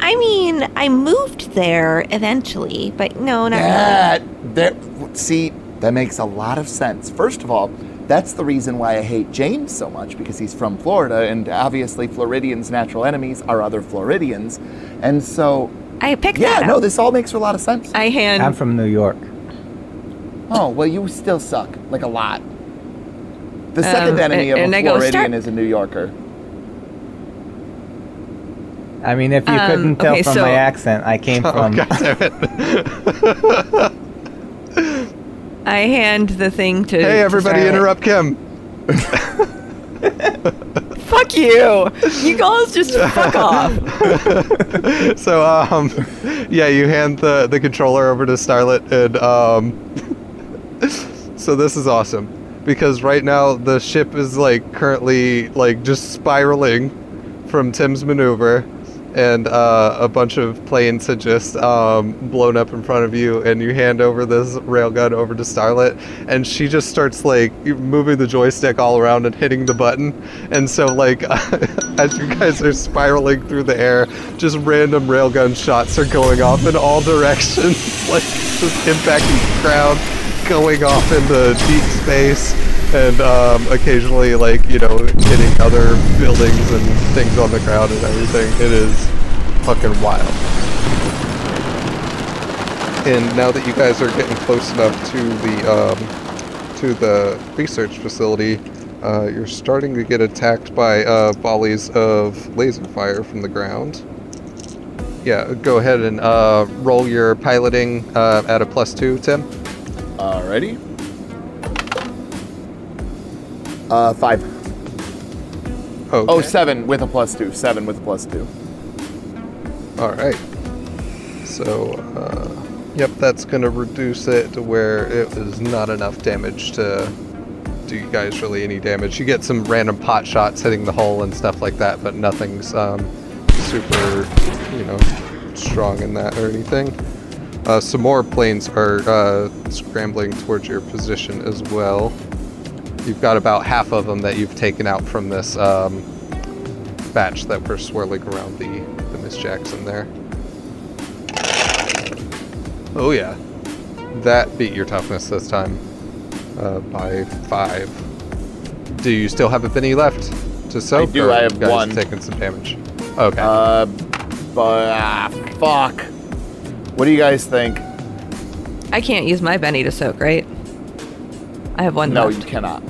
I mean, I moved there eventually, but no, not really. That, that, see, that makes a lot of sense. First of all, that's the reason why I hate James so much because he's from Florida, and obviously Floridians' natural enemies are other Floridians, and so I picked yeah, that Yeah, no, this all makes a lot of sense. I hand. I'm from New York. Oh well, you still suck like a lot. The second Um, enemy and- of and a I go, Floridian "Start-" is a New Yorker. I mean, if you Um, couldn't tell okay, from so- my accent, I came Oh from. god damn it! I hand the thing to. hey everybody, Starlet. interrupt Kim. Fuck you! You guys just fuck off. so um yeah you hand the the controller over to starlet and um so this is awesome because right now the ship is like currently like just spiraling from tim's maneuver and uh, a bunch of planes had just um, blown up in front of you, and you hand over this railgun over to Starlet, and she just starts like moving the joystick all around and hitting the button, and so like as you guys are spiraling through the air, just random railgun shots are going off in all directions, like just impacting the ground, going off into deep space and um, occasionally like you know hitting other buildings and things on the ground and everything. It is fucking wild. And now that you guys are getting close enough to the um, to the research facility, uh, you're starting to get attacked by uh, volleys of laser fire from the ground. Yeah, go ahead and uh, roll your piloting uh, at a plus two, Tim. Alrighty. Uh, five. Okay. Oh, seven with a plus two. Seven with a plus two. All right. So, uh, yep, that's going to reduce it to where it is not enough damage to do you guys really any damage. You get some random pot shots hitting the hull and stuff like that, but nothing's um, super, you know, strong in that or anything. Uh, some more planes are uh, scrambling towards your position as well. You've got about half of them that you've taken out from this um, batch that were swirling around the, the Miss Jackson there. Oh yeah, that beat your toughness this time uh, by five. Do you still have a Benny left to soak? I do, or I you have guys one. Taking some damage. Okay. Uh, but ah, fuck. What do you guys think? I can't use my Benny to soak, right? I have one No, left. you cannot.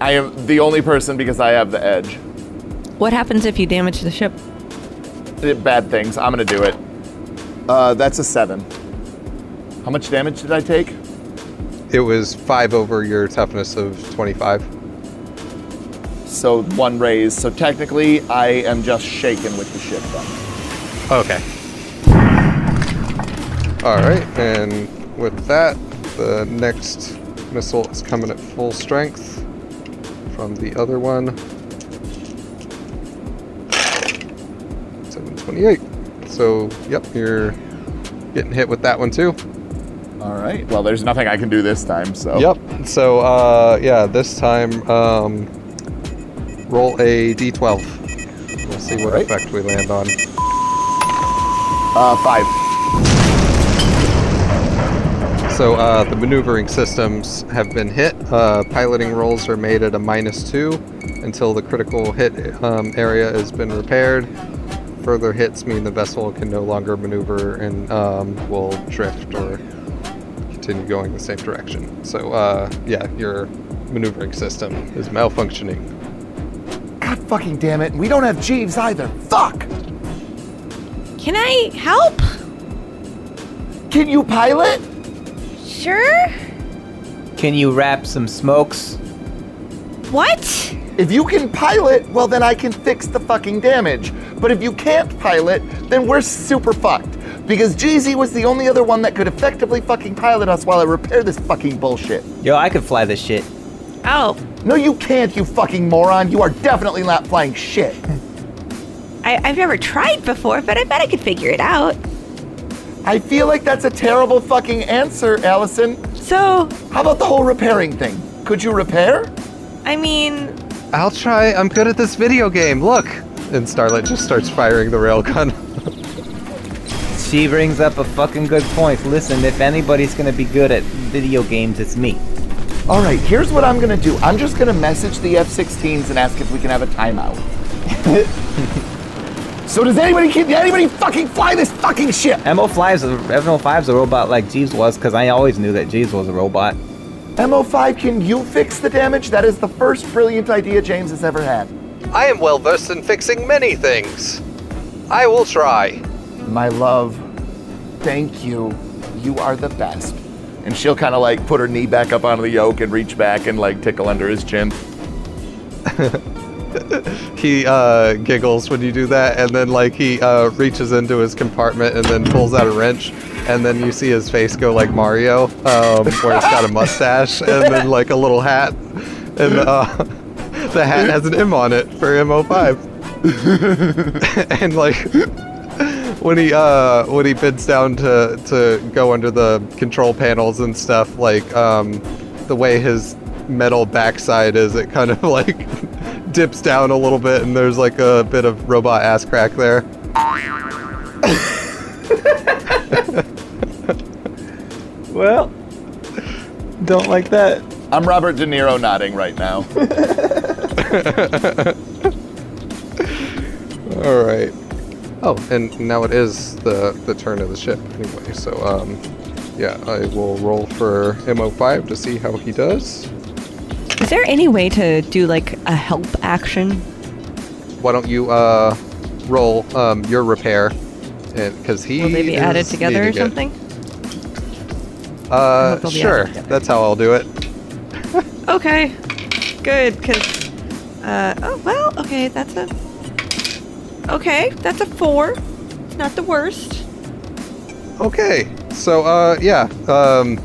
I am the only person because I have the edge. What happens if you damage the ship? Uh, Bad things. I'm gonna do it. Uh, that's a seven. How much damage did I take? it was five over your toughness of 25. So one raise. So technically, I am just shaken with the ship then. Okay. All right, and with that, the next missile is coming at full strength from the other one. 728. So, yep, you're getting hit with that one too. All right. Well, there's nothing I can do this time. So. Yep. So, uh, yeah, this time, um, roll a d12. We'll see what Alright. effect we land on. Uh, five. So uh, the maneuvering systems have been hit. Uh, piloting rolls are made at a minus two until the critical hit um, area has been repaired. Further hits mean the vessel can no longer maneuver and um, will drift or continue going the same direction. So uh, yeah, your maneuvering system is malfunctioning. God fucking damn it. We don't have Jeeves either. Fuck. Can I help? Can you pilot? Sure. Can you wrap some smokes? What? If you can pilot, well, then I can fix the fucking damage. But if you can't pilot, then we're super fucked. Because Jeezy was the only other one that could effectively fucking pilot us while I repair this fucking bullshit. Yo, I could fly this shit. Oh, No, you can't, you fucking moron. You are definitely not flying shit. I, I've never tried before, but I bet I could figure it out. I feel like that's a terrible fucking answer, Allison. So, How about the whole repairing thing? Could you repair? I mean, I'll try. I'm good at this video game. Look. And Starlet just starts firing the railgun. She brings up a fucking good point. Listen, if anybody's gonna be good at video games, it's me. All right, here's what I'm gonna do. I'm just gonna message the F-16s and ask if we can have a timeout. so does anybody can anybody fucking fly this fucking ship? Mo flies. Mo five's a robot like Jeeves was, because I always knew that Jeeves was a robot. MO5, can you fix the damage? That is the first brilliant idea James has ever had. I am well versed in fixing many things. I will try. My love, thank you. You are the best. And she'll kind of like put her knee back up onto the yoke and reach back and like tickle under his chin. He uh, giggles when you do that, and then like he uh, reaches into his compartment and then pulls out a wrench, and then you see his face go like Mario, um, where it's got a mustache and then like a little hat, and uh, the hat has an M on it for MO5. and like when he uh when he bends down to to go under the control panels and stuff like um the way his metal backside is it kind of like dips down a little bit and there's like a bit of robot ass crack there Well, don't like that. I'm Robert De Niro nodding right now. all right oh and now it is the the turn of the ship anyway so um yeah i will roll for mo5 to see how he does Is there any way to do like a help action? why don't you uh roll um your repair because he Will they be added together or needing it. something? uh sure that's how i'll do it Okay, good. Cause, uh, oh well. Okay, that's a. Okay, that's a four. Not the worst. okay so uh yeah um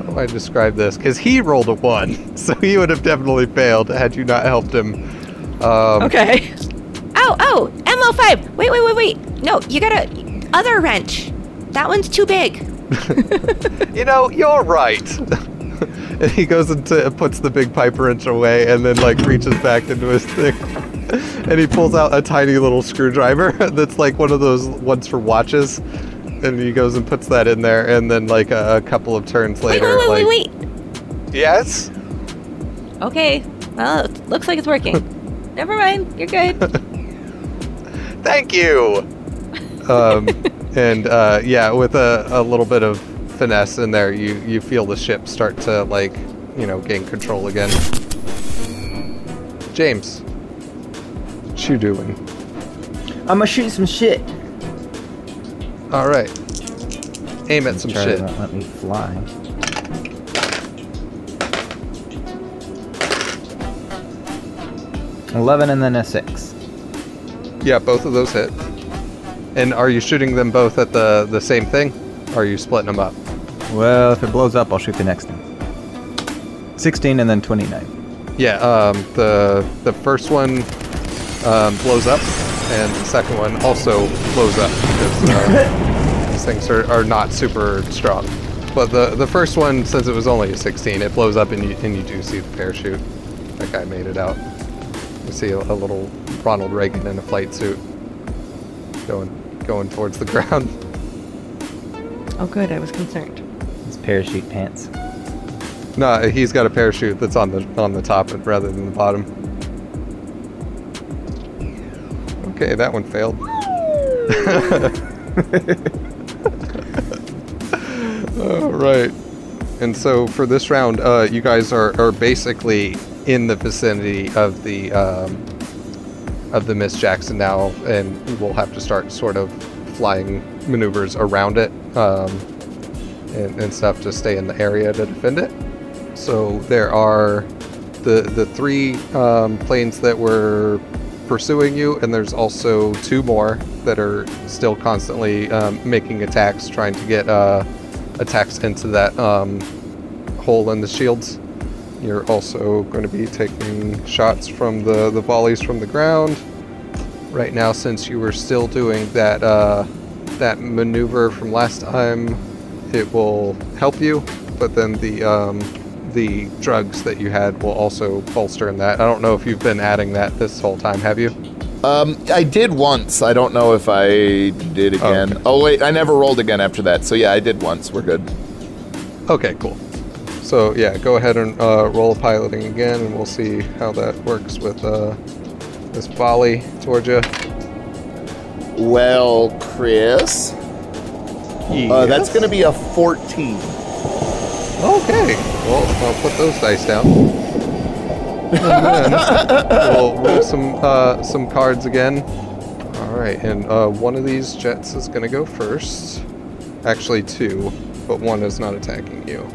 how do i describe this because he rolled a one so he would have definitely failed had you not helped him um Okay. Oh, oh, MO5. Wait, wait, wait, wait. No, you got a other wrench. That one's too big. You know, you're right. and he goes into puts the big pipe wrench away and then like reaches back into his thing. and he pulls out a tiny little screwdriver that's like one of those ones for watches. And he goes and puts that in there and then like a, a couple of turns Wait, later wait, wait, like wait, wait. Yes? Okay. Well, it looks like it's working. Never mind. You're good. Thank you. Um and uh yeah, with a, a little bit of finesse in there, you you feel the ship start to like, you know, gain control again. James, what you doing? I'ma shoot some shit. All right. Aim at some shit. won't let me fly. Eleven and then a six. Yeah, both of those hit. And are you shooting them both at the the same thing? Or are you splitting them up? Well, if it blows up, I'll shoot the next one. 16 and then 29. Yeah. Um. The the first one um, blows up, and the second one also blows up because uh, these things are, are not super strong. But the the first one, since it was only a 16, it blows up and you and you do see the parachute. That guy made it out. You see a, a little Ronald Reagan in a flight suit going going towards the ground. Oh, good. I was concerned. It's parachute pants. No, he's got a parachute that's on the on the top rather than the bottom. Okay, that one failed. All right. And so for this round, uh, you guys are, are basically in the vicinity of the um, of the Miss Jackson now, and we'll have to start sort of flying maneuvers around it um, and, and stuff to stay in the area to defend it. So there are the the three um, planes that were pursuing you, and there's also two more that are still constantly um, making attacks, trying to get uh, attacks into that um, hole in the shields. You're also going to be taking shots from the the volleys from the ground. Right now, since you were still doing that uh, that maneuver from last time, it will help you. But then the um, the drugs that you had will also bolster in that. I don't know if you've been adding that this whole time, have you? Um, I did once. I don't know if I did again. okay. Oh wait, I never rolled again after that. So yeah, I did once. We're good. Okay, cool. So yeah, go ahead and uh, roll piloting again, and we'll see how that works with uh, this volley towards you. Well, Chris, uh, that's going to be a 14. Okay. Well, I'll put those dice down. And then we'll roll some uh, some cards again. All right, and uh, one of these jets is going to go first. Actually, two, but one is not attacking you.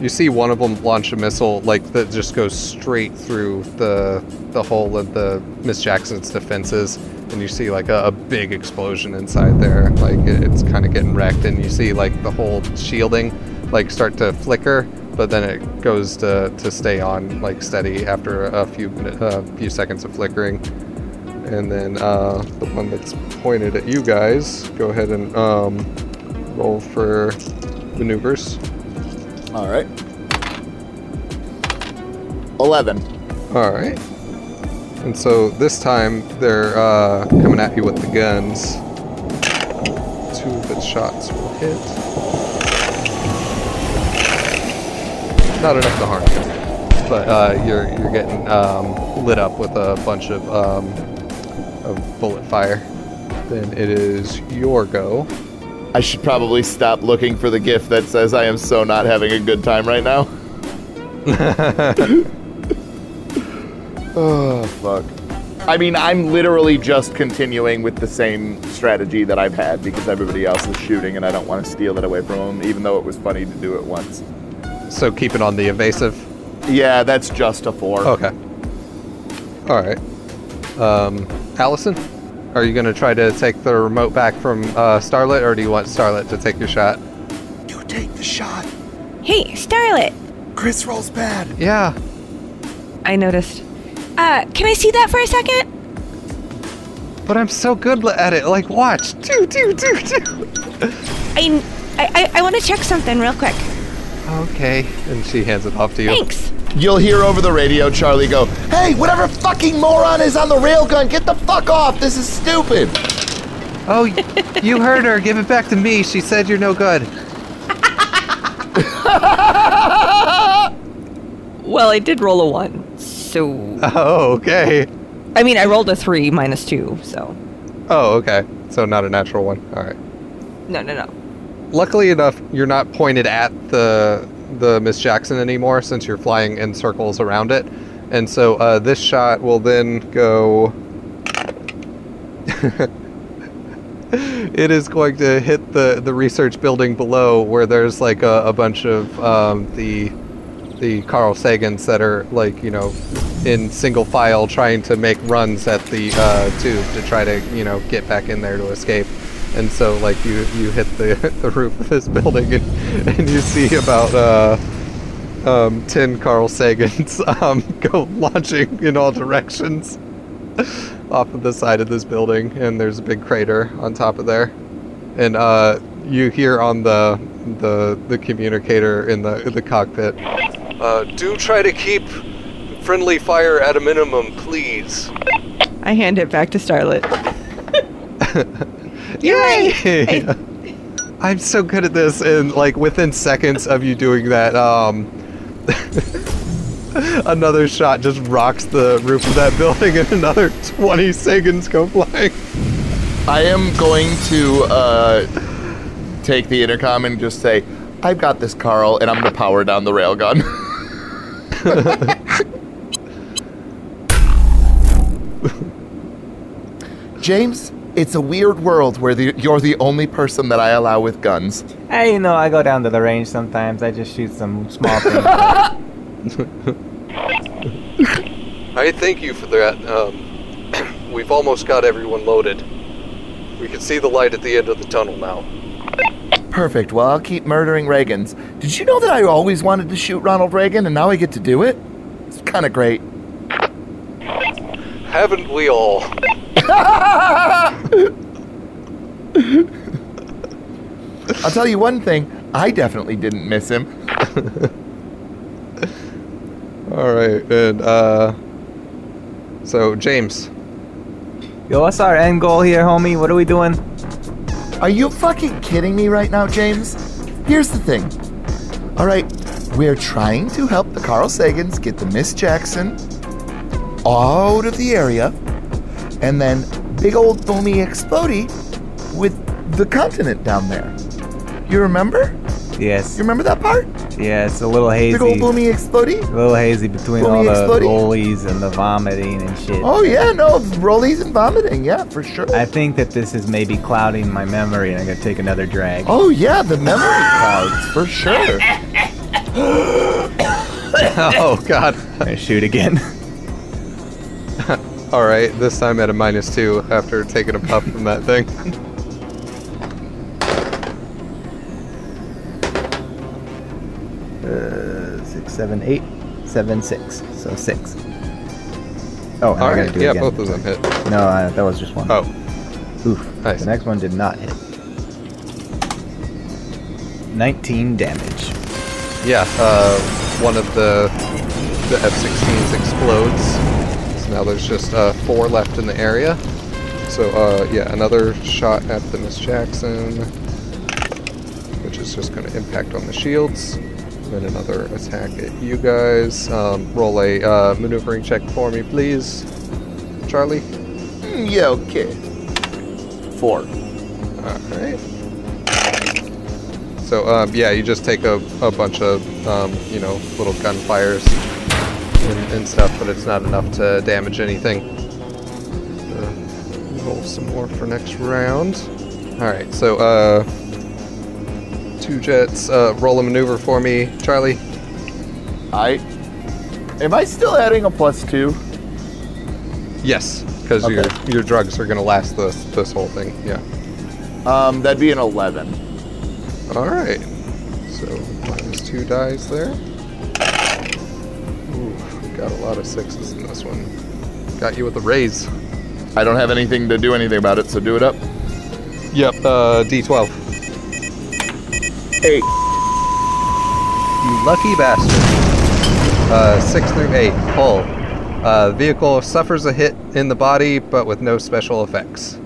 You see one of them launch a missile like that just goes straight through the the hole of the Miss Jackson's defenses, and you see like a, a big explosion inside there. Like it- it's kind of getting wrecked, and you see like the whole shielding like start to flicker, but then it goes to, to stay on like steady after a few uh, few seconds of flickering. And then uh, the one that's pointed at you guys, go ahead and um, roll for maneuvers. All right. 11. All right. And so this time they're uh, coming at you with the guns. Two of its shots will hit. Not enough to harm you, but uh, you're you're getting um, lit up with a bunch of um, of bullet fire. Then it is your go. I should probably stop looking for the gift that says I am so not having a good time right now. oh, fuck. I mean, I'm literally just continuing with the same strategy that I've had because everybody else is shooting and I don't want to steal it away from them, even though it was funny to do it once. So keep it on the evasive. Yeah, that's just a four. Okay. All right. Um, Allison, are you going to try to take the remote back from uh, Starlet, or do you want Starlet to take your shot? You take the shot. Hey, Starlet. Chris rolls bad. Yeah. I noticed. Uh, can I see that for a second? But I'm so good at it. Like, watch. Do, do, do, do. I, I, I want to check something real quick. Okay. And she hands it off to you. Thanks. You'll hear over the radio Charlie go, Hey, whatever fucking moron is on the railgun, get the fuck off. This is stupid. Oh, you heard her. Give it back to me. She said you're no good. Well, I did roll a one, so Oh, okay. I mean, I rolled a three minus two, so Oh, okay. So not a natural one. All right. no, no, no. Luckily enough, you're not pointed at the the Miss Jackson anymore since you're flying in circles around it, and so uh, this shot will then go. it is going to hit the the research building below, where there's like a, a bunch of um, the the Carl Sagans that are like you know in single file trying to make runs at the uh, tube to try to you know get back in there to escape and so like you you hit the the roof of this building and, and you see about uh um 10 Carl Sagans um go launching in all directions off of the side of this building. And there's a big crater on top of there. And uh you hear on the the the communicator in the in the cockpit uh do try to keep friendly fire at a minimum please. I hand it back to Starlet. Yay! I'm so good at this, and like within seconds of you doing that, um, another shot just rocks the roof of that building, and another 20 seconds go flying. I am going to uh, take the intercom and just say, I've got this, Carl, and I'm going to power down the railgun. James, it's a weird world where the, you're the only person that I allow with guns. Hey, you know, I go down to the range sometimes. I just shoot some small things. I thank you for that. Um, we've almost got everyone loaded. We can see the light at the end of the tunnel now. Perfect. Well, I'll keep murdering Reagans. Did you know that I always wanted to shoot Ronald Reagan and now I get to do it? It's kind of great. Haven't we all? I'll tell you one thing I definitely didn't miss him. All right, and uh, so James, Yo, what's our end goal here, homie? What are we doing? Are you fucking kidding me right now, James? Here's the thing. All right, we're trying to help the Carl Sagans get the Miss Jackson out of the area, and then big old boomy explody with the continent down there. You remember? Yes. You remember that part? Yeah, it's a little hazy. Big old boomy explodey? A little hazy between Boomy all the exploding? rollies and the vomiting and shit. Oh yeah, no, rollies and vomiting, yeah, for sure. I think that this is maybe clouding my memory and I'm gonna take another drag. Oh yeah, the memory clouds, for sure. oh God! I'm gonna shoot again. All right, this time at a minus two after taking a puff from that thing. Uh, six, seven, eight, seven, six. So six. Oh, and All I gotta right. do it Yeah, again. both of them hit. No, uh, that was just one. Oh, Oof. Nice. The next one did not hit. 19 damage. yeah. Uh, one of the the F-16s explodes. Now there's just uh, four left in the area. So uh, yeah, another shot at the Miss Jackson, which is just going to impact on the shields. Then another attack at you guys. Um, roll a uh, maneuvering check for me, please, Charlie. Mm, yeah, okay. Four. All right. So um, yeah, you just take a, a bunch of um, you know little gunfires and, and stuff, but it's not enough to damage anything. Uh, roll some more for next round. All right, so uh, two jets. Uh, roll a maneuver for me, Charlie. I. Am I still adding a plus two? Yes, because Okay. your your drugs are gonna last this this whole thing. Yeah. Um, that'd be an eleven. All right. So minus two dies there. Ooh, got lot of sixes in this one. Got you with a raise. I don't have anything to do anything about it, so do it up. Yep. Uh, D12. Eight. You lucky bastard. Uh, six through eight. Hull. Uh, vehicle suffers a hit in the body, but with no special effects.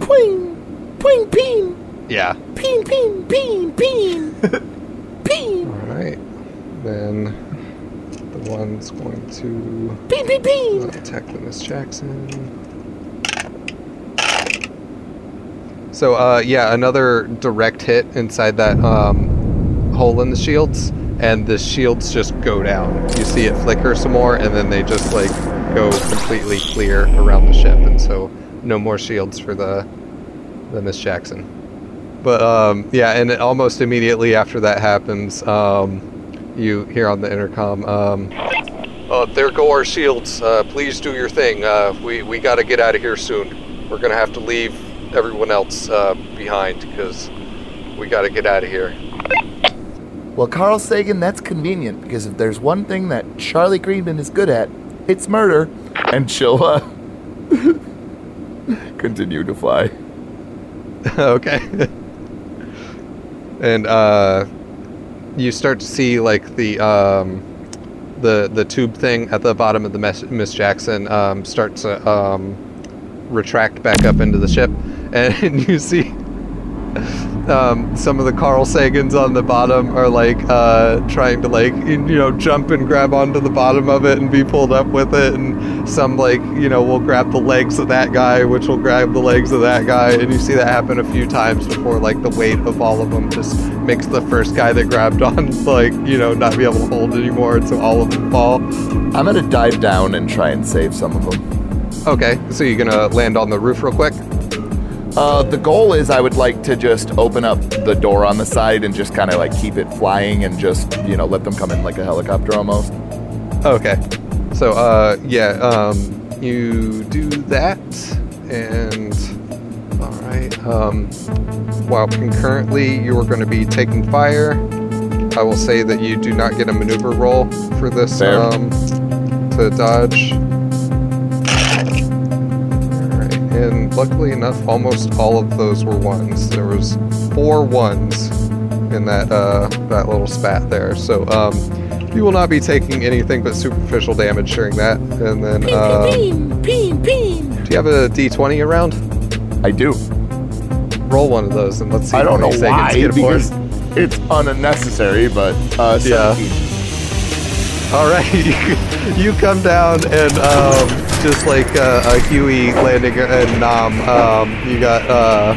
Ping, ping, ping, Yeah. ping, ping, ping, ping, ping, All right. Then the one's going to ping, ping, ping. attack the Miss Jackson. So, uh, yeah, another direct hit inside that um, hole in the shields, and the shields just go down. You see it flicker some more, and then they just like go completely clear around the ship, and so no more shields for the the Miss Jackson. But um, yeah, and almost immediately after that happens, um, you hear on the intercom, um, uh, there go our shields. Uh, please do your thing. Uh, we we got to get out of here soon. We're gonna have to leave everyone else uh, behind because we got to get out of here. Well, Carl Sagan, that's convenient because if there's one thing that Charlie Greenman is good at, it's murder. And she'll uh, continue to fly. okay. and uh, you start to see like the um, the the tube thing at the bottom of the Miss, Jackson um, start to um, retract back up into the ship, and you see um, some of the Carl Sagans on the bottom are like uh, trying to like you know jump and grab onto the bottom of it and be pulled up with it, and some like you know will grab the legs of that guy, which will grab the legs of that guy, and you see that happen a few times before like the weight of all of them just makes the first guy that grabbed on like you know not be able to hold anymore, and so all of them fall. I'm gonna dive down and try and save some of them. Okay, so you're gonna land on the roof real quick. Uh, the goal is I would like to just open up the door on the side and just kind of like keep it flying and just, you know, let them come in like a helicopter almost. Okay. So, uh, yeah, um, you do that, and all right. Um, while concurrently you are going to be taking fire, I will say that you do not get a maneuver roll for this um, to dodge. Luckily enough, almost all of those were ones. There was four ones in that uh, that little spat there. So. Um, you will not be taking anything but superficial damage during that. And then, um, do you have a d20 around? I do. Roll one of those and let's see I don't know why get aboard. because it's unnecessary, but uh, Yeah. All right, you come down and um, just like uh, a Huey landing and Nom, um, you got uh,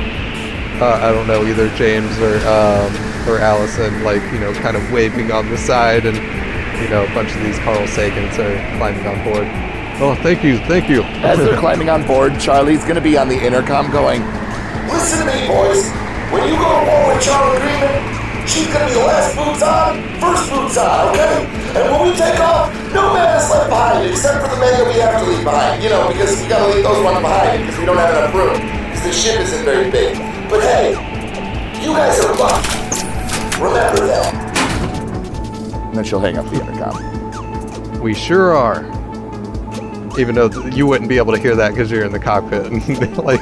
uh, I don't know either James or um, or Allison like you know kind of waving on the side and you know a bunch of these Carl Sagans are climbing on board. Oh, thank you, thank you. As they're climbing on board, Charlie's gonna be on the intercom going, Listen to me, boys. When you go to war with Charlie Greenman, she's gonna be the last boots on, first boots on, okay? And when we take off, no man is left behind, except for the men that we have to leave behind. You know, because we gotta leave those ones behind because we don't have enough room. Because the ship isn't very big. But hey, you guys are lucky. Remember that. And then she'll hang up the intercom. We sure are. Even though you wouldn't be able to hear that because you're in the cockpit. And like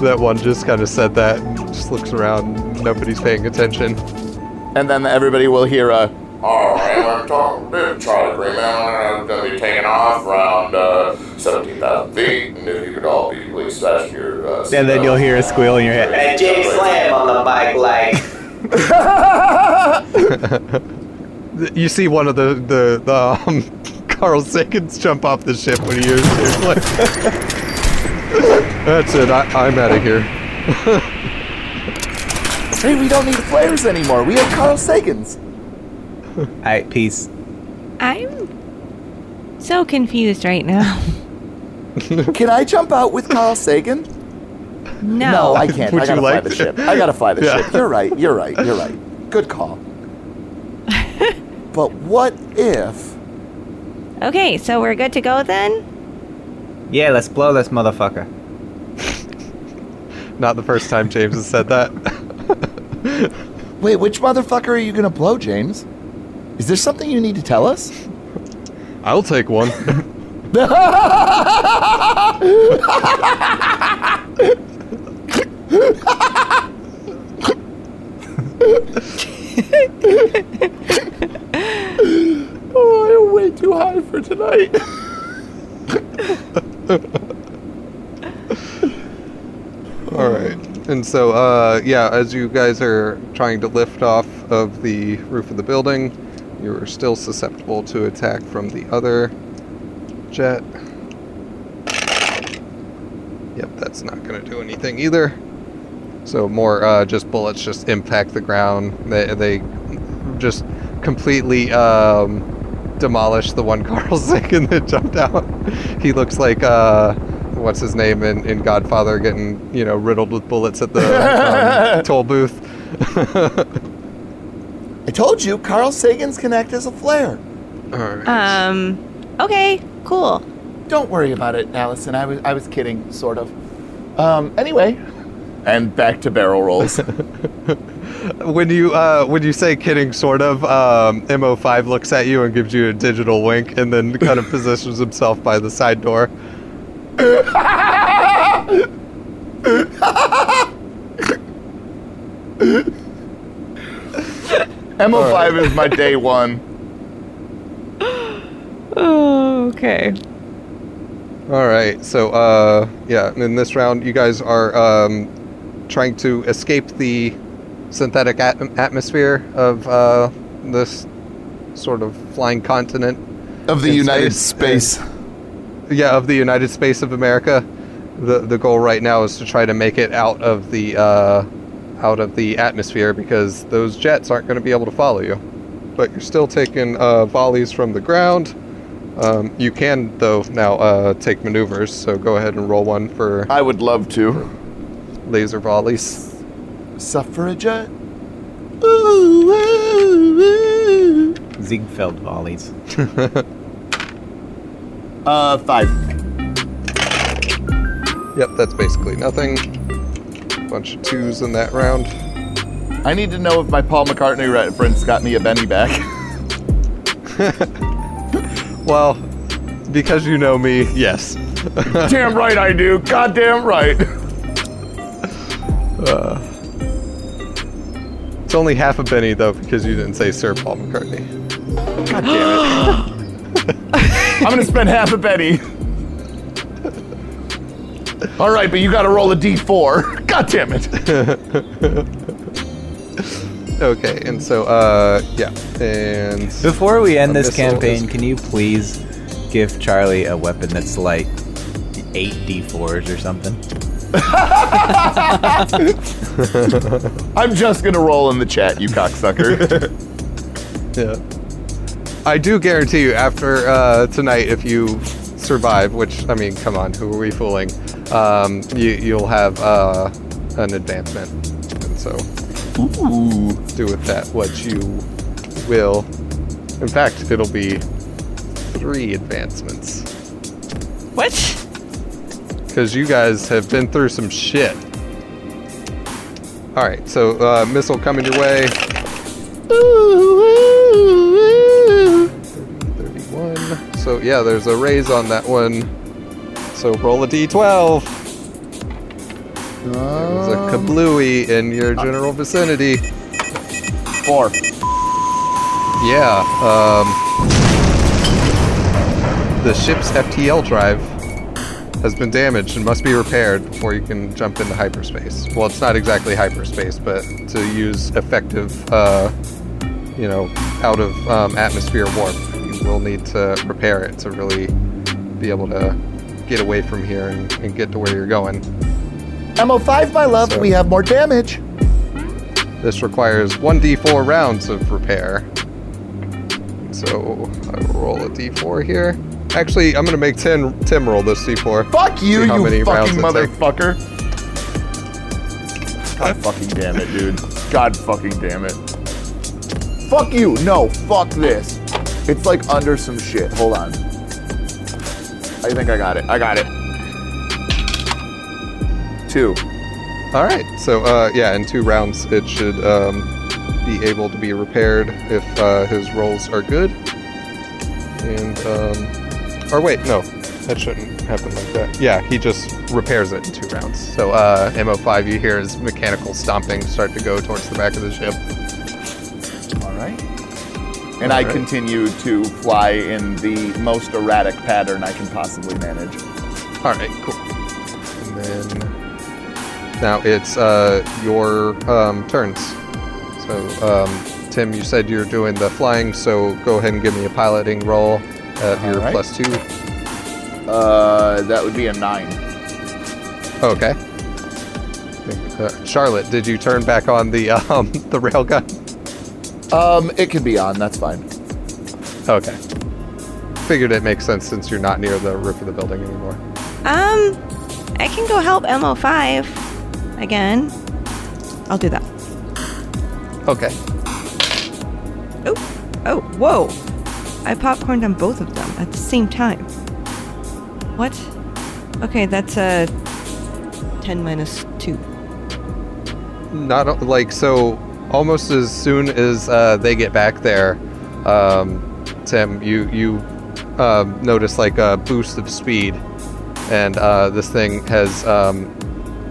that one just kind of said that, and just looks around. Nobody's paying attention. And then everybody will hear a. All right, I'm talking to Charlie Freeman. I'm going to be taking off around uh, 17,000 feet. And if you could all be please fasten your uh, And then you'll hear a squeal in your head. And Jake Slam on the mic like. You see one of the the, the um, Carl Sagan's jump off the ship when he hears it. Like, That's it. I, I'm out of here. Hey, we don't need flares anymore. We have Carl Sagan's. Alright, peace. I'm so confused right now. Can I jump out with Carl Sagan? No. I can't. Would I gotta fly like the to? ship. I gotta fly the Yeah. ship. You're right. You're right. You're right. Good call. but what if? Okay, so we're good to go then? Yeah, let's blow this motherfucker. Not the first time James has said that. Wait, which motherfucker are you gonna blow, James? Is there something you need to tell us? I'll take one. Oh, I'm way too high for tonight. All right. And so, uh, yeah, as you guys are trying to lift off of the roof of the building, you're still susceptible to attack from the other jet. Yep, that's not going to do anything either. So more uh, just bullets just impact the ground. They, they just completely um, demolish the one Carl Sagan that jumped out. He looks like uh, what's his name in, in Godfather getting you know riddled with bullets at the um, toll booth. I told you, Carl Sagan's can act as a flare. All right. Um, okay, cool. Don't worry about it, Allison. I was I was kidding, sort of. Um. Anyway, and back to barrel rolls. when you uh, when you say kidding, sort of, um, Mo5 looks at you and gives you a digital wink, and then kind of positions himself by the side door. MO5 is my day one. Oh, okay. All right. So, uh, yeah, in this round, you guys are um, trying to escape the synthetic at- atmosphere of uh, this sort of flying continent. Of the United space. Space. Yeah, of the United Space of America. The the goal right now is to try to make it out of the uh, out of the atmosphere because those jets aren't going to be able to follow you. But you're still taking uh, volleys from the ground. Um, you can though now uh, take maneuvers, so go ahead and roll one for I would love to. laser volleys. Suffragette. Ooh, ooh, ooh. Ziegfeld volleys. Uh, five. Yep, that's basically nothing. Bunch of twos in that round. I need to know if my Paul McCartney reference got me a Benny back. Well, because you know me, yes. damn right I do. Goddamn right. Uh, it's only half a penny though because you didn't say Sir Paul McCartney. God damn it. I'm gonna spend half a penny. All right, but you gotta roll a d4. God damn it. Okay, and so uh yeah, and Before we end this campaign, is- can you please give Charlie a weapon that's like eight d4s or something? I'm just gonna roll in the chat, you cocksucker. yeah. I do guarantee you after uh tonight if you survive, which I mean, come on, who are we fooling? Um you you'll have uh an advancement. And so Ooh. do with that what you will. In fact, it'll be three advancements. What? because you guys have been through some shit. All right, so uh, missile coming your way. 31 So yeah, there's a raise on that one. So roll a d12. There's a kablooey in your general vicinity. Four. Yeah. Um, the ship's FTL drive has been damaged and must be repaired before you can jump into hyperspace. Well, it's not exactly hyperspace, but to use effective, uh, you know, out of um, atmosphere warp, you will need to repair it to really be able to get away from here and, and get to where you're going. MO5, my love, So- we have more damage. This requires 1d4 rounds of repair. So I will roll a d4 here. Actually, I'm gonna make Tim, Tim roll this d4. Fuck you, how many you rounds fucking motherfucker. God fucking damn it, dude. God fucking damn it. Fuck you. No, fuck this. It's like under some shit. Hold on. I think I got it. I got it. Two. All right. So uh, yeah, in two rounds, it should um, be able to be repaired if uh, his rolls are good. And um, or wait, no, that shouldn't happen like that. Yeah, he just repairs it in two rounds. So uh, MO5, you hear his mechanical stomping start to go towards the back of the ship. All right. And I All right. continue to fly in the most erratic pattern I can possibly manage. All right, cool. And then now it's uh, your um, turns. So, um, Tim, you said you're doing the flying, so go ahead and give me a piloting roll at your right. plus two. Uh, that would be a nine. Okay. Uh, Charlotte, did you turn back on the um, the railgun? Um, it can be on. That's fine. Okay. Figured it makes sense since you're not near the roof of the building anymore. Um, I can go help MO5 again. I'll do that. Okay. Oh, oh, whoa. I popcorned on both of them at the same time. What? Okay, that's a 10 minus 2. not like so almost as soon as uh, they get back there um, tim you you um, notice like a boost of speed. And uh, this thing has um,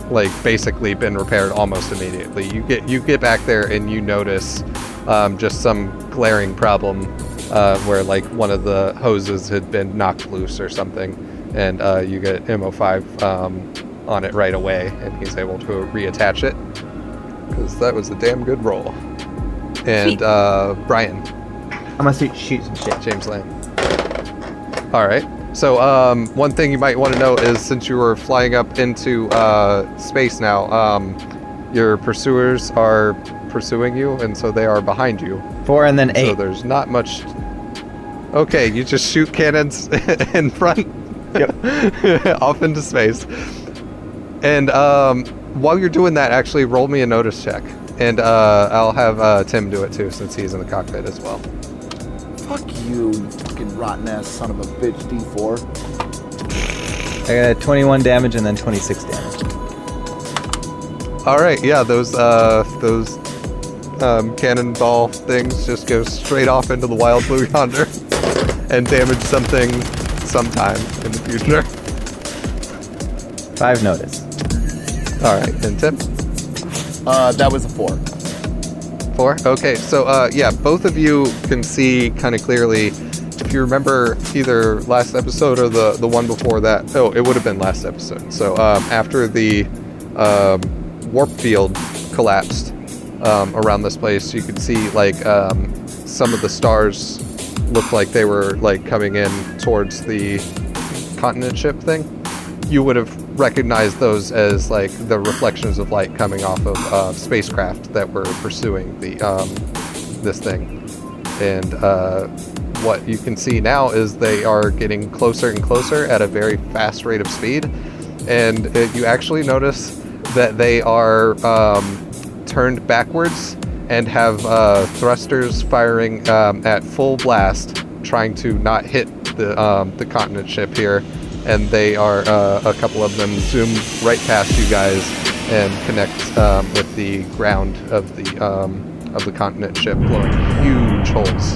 like basically been repaired almost immediately. You get you get back there and you notice um, just some glaring problem uh, where like one of the hoses had been knocked loose or something. And uh, you get mo5 um, on it right away and he's able to reattach it because that was a damn good roll. And uh, Brian, I'm gonna shoot, shoot some shit. James Lane. All right. So um, one thing you might want to know is since you were flying up into uh, space now, um, your pursuers are pursuing you, and so they are behind you. Four and then eight. So there's not much. Okay, you just shoot cannons in front, yep. off into space. And um, while you're doing that, actually roll me a notice check, and uh, I'll have uh, Tim do it too, since he's in the cockpit as well. Fuck you, you fucking rotten ass son of a bitch. D4. I got 21 damage and then 26 damage. All right, yeah, those uh, those um, cannonball things just go straight off into the wild blue yonder and damage something sometime in the future. Five notice. All right, and Tim. Uh, that was a four. Four? Okay, so uh, yeah, both of you can see kind of clearly. If you remember either last episode or the, the one before that, oh, it would have been last episode. So um, after the um, warp field collapsed um, around this place, you could see like um, some of the stars looked like they were like coming in towards the continent ship thing. You would have recognized those as like the reflections of light coming off of uh, spacecraft that were pursuing the um, this thing. And uh, what you can see now is they are getting closer and closer at a very fast rate of speed. And uh, you actually notice that they are um, turned backwards and have uh, thrusters firing um, at full blast, trying to not hit the um, the continent ship here. And they are uh, a couple of them zoom right past you guys and connect um, with the ground of the um, of the continent ship, blowing huge holes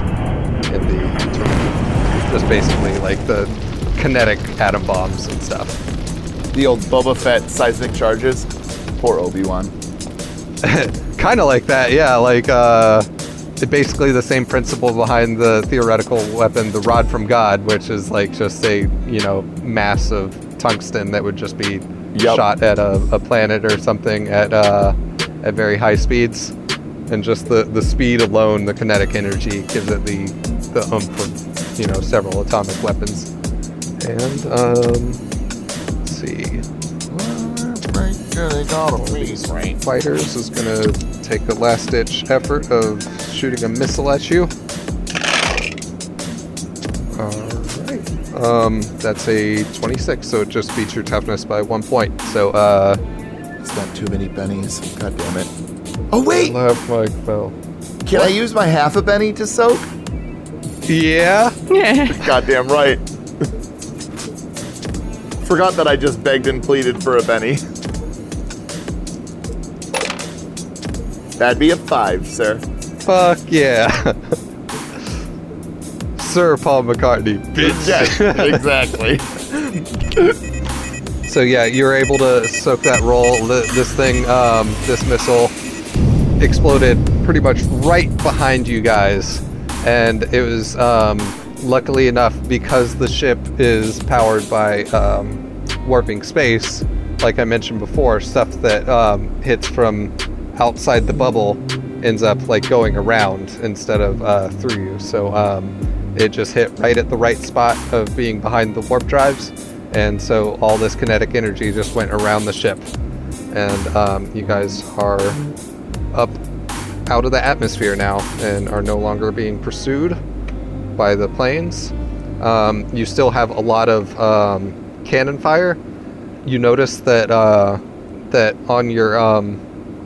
in the terrain. just basically like the kinetic atom bombs and stuff. The old Boba Fett seismic charges. Poor Obi Wan. kind of like that, yeah. Like uh, basically the same principle behind the theoretical weapon, the Rod from God, which is like just a you know mass of tungsten that would just be Yep. shot at a, a planet or something at uh, at very high speeds, and just the the speed alone, the kinetic energy gives it the the oomph of you know several atomic weapons. And um, let's see. Fighters is gonna take a last ditch effort of shooting a missile at you. Alright. Um, that's a 26, so it just beats your toughness by one point. So, uh, It's not too many bennies. God damn it. Oh, wait! left Mike fell. Can I use my half a benny to soak? Yeah? Goddamn right. Forgot that I just begged and pleaded for a benny. That'd be a five, sir. Fuck yeah. Sir Paul McCartney, bitch. Yes, exactly. So yeah, you're able to soak that roll. This thing, um, this missile, exploded pretty much right behind you guys, and it was um, luckily enough because the ship is powered by um, warping space. Like I mentioned before, stuff that um, hits from outside the bubble ends up like going around instead of uh, through you. So um, it just hit right at the right spot of being behind the warp drives, and so all this kinetic energy just went around the ship, and um, you guys are up out of the atmosphere now and are no longer being pursued by the planes. Um, you still have a lot of um, cannon fire. You notice that uh, that on your um,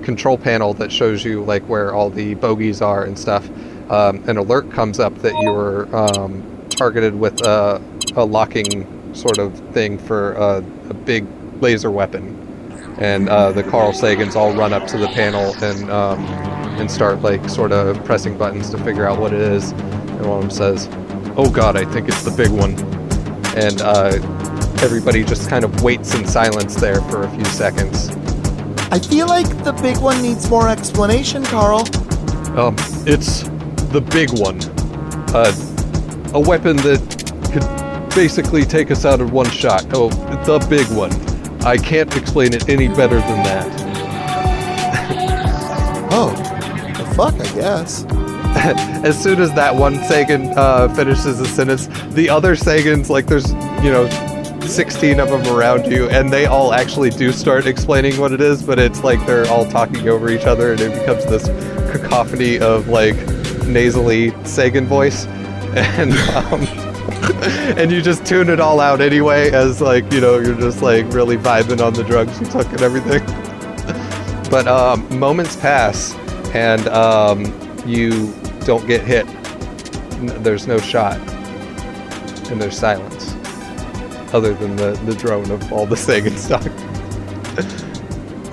control panel that shows you like where all the bogies are and stuff, um, an alert comes up that you were um, targeted with a, a locking sort of thing for a, a big laser weapon. And uh, the Carl Sagans all run up to the panel and um, and start like sort of pressing buttons to figure out what it is. And one of them says, "Oh God, I think it's the big one." And uh, everybody just kind of waits in silence there for a few seconds. I feel like the big one needs more explanation, Carl. Um, it's the big one. Uh, a weapon that could basically take us out in one shot. Oh, the big one. I can't explain it any better than that. Oh, the fuck, I guess. as soon as that one Sagan uh, finishes the sentence, the other Sagans, like there's, you know, 16 of them around you, and they all actually do start explaining what it is, but it's like they're all talking over each other, and it becomes this cacophony of like nasally Sagan voice, and um, and you just tune it all out anyway, as like you know you're just like really vibing on the drugs you took and everything. but um, moments pass, and um, you don't get hit. There's no shot, and there's silence, other than the, the drone of all the Sagan stock.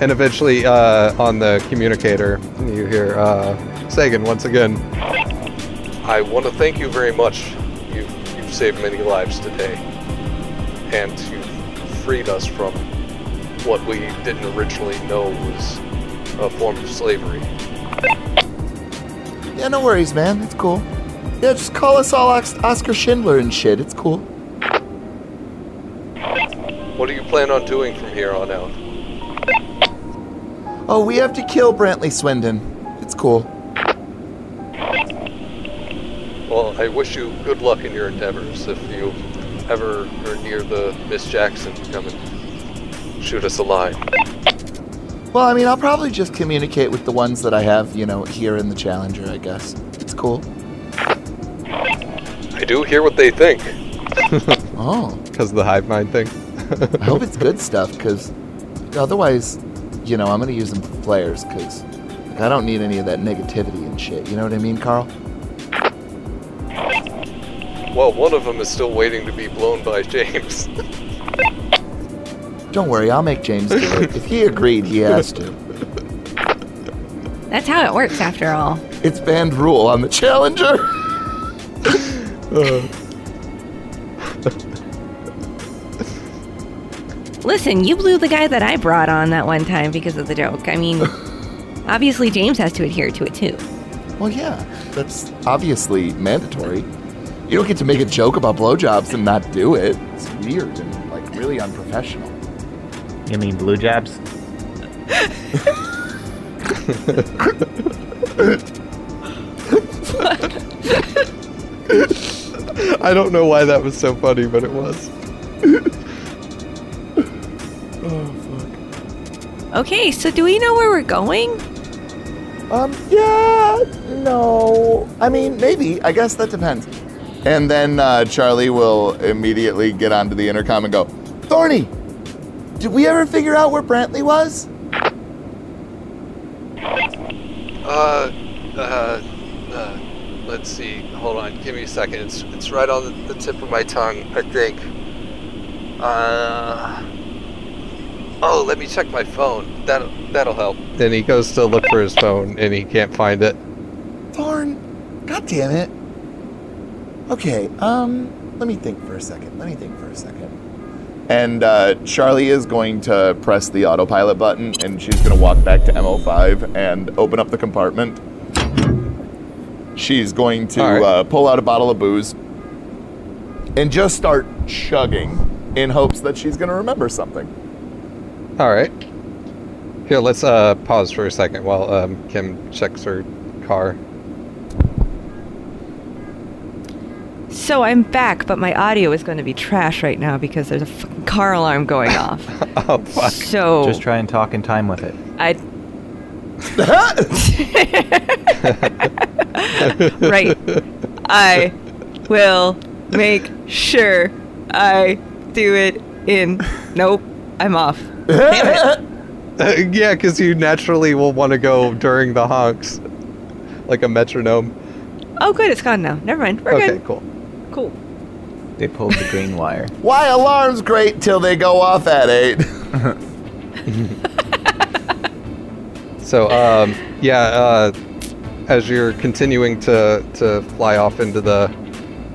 and eventually, uh, on the communicator, you hear uh, Sagan once again. I want to thank you very much. You've, you've saved many lives today, and you've freed us from what we didn't originally know was a form of slavery. Yeah, no worries, man. It's cool. Yeah, just call us all Oskar Schindler and shit. It's cool. What do you plan on doing from here on out? Oh, we have to kill Brantley Swindon. It's cool. Well, I wish you good luck in your endeavors. If you ever are near the Miss Jackson, come and shoot us a line. Well, I mean, I'll probably just communicate with the ones that I have, you know, here in the Challenger, I guess. It's cool. I do hear what they think. Oh, Because of the hive mind thing. I hope it's good stuff, because otherwise, you know, I'm going to use them for flares, because like, I don't need any of that negativity and shit. You know what I mean, Carl? Well, one of them is still waiting to be blown by James. Don't worry, I'll make James do it. If he agreed, he has to. That's how it works, after all. It's band rule on the Challenger. Listen, you blew the guy that I brought on that one time because of the joke. I mean, obviously James has to adhere to it too. Well, yeah, that's obviously mandatory. You don't get to make a joke about blowjobs and not do it. It's weird and like really unprofessional. You mean blue jabs? I don't know why that was so funny, but it was. Okay, so do we know where we're going? Um, yeah, no. I mean, maybe. I guess that depends. And then uh, Charlie will immediately get onto the intercom and go, Thorny, did we ever figure out where Brantley was? Uh, uh, uh, let's see. Hold on. Give me a second. It's it's right on the, the tip of my tongue, I think. Uh. Oh, let me check my phone. That'll that'll help. And he goes to look for his phone, and he can't find it. Thorn, god damn it. Okay, um, let me think for a second. Let me think for a second. And uh, Charlie is going to press the autopilot button, and she's going to walk back to MO5 and open up the compartment. She's going to All right. uh, pull out a bottle of booze and just start chugging in hopes that she's going to remember something. All right. Here, let's uh pause for a second while um Kim checks her car. So I'm back, but my audio is going to be trash right now because there's a fucking car alarm going off. Oh fuck. So Just try and talk in time with it. I. right. I will make sure I do it in. Nope. I'm off. Damn it. yeah, because you naturally will want to go during the honks, like a metronome. Oh, good. It's gone now. Never mind. We're okay, good. cool. Cool. They pulled the green wire. Why alarms great till they go off at 8? So, um, yeah, uh, as you're continuing to to fly off into the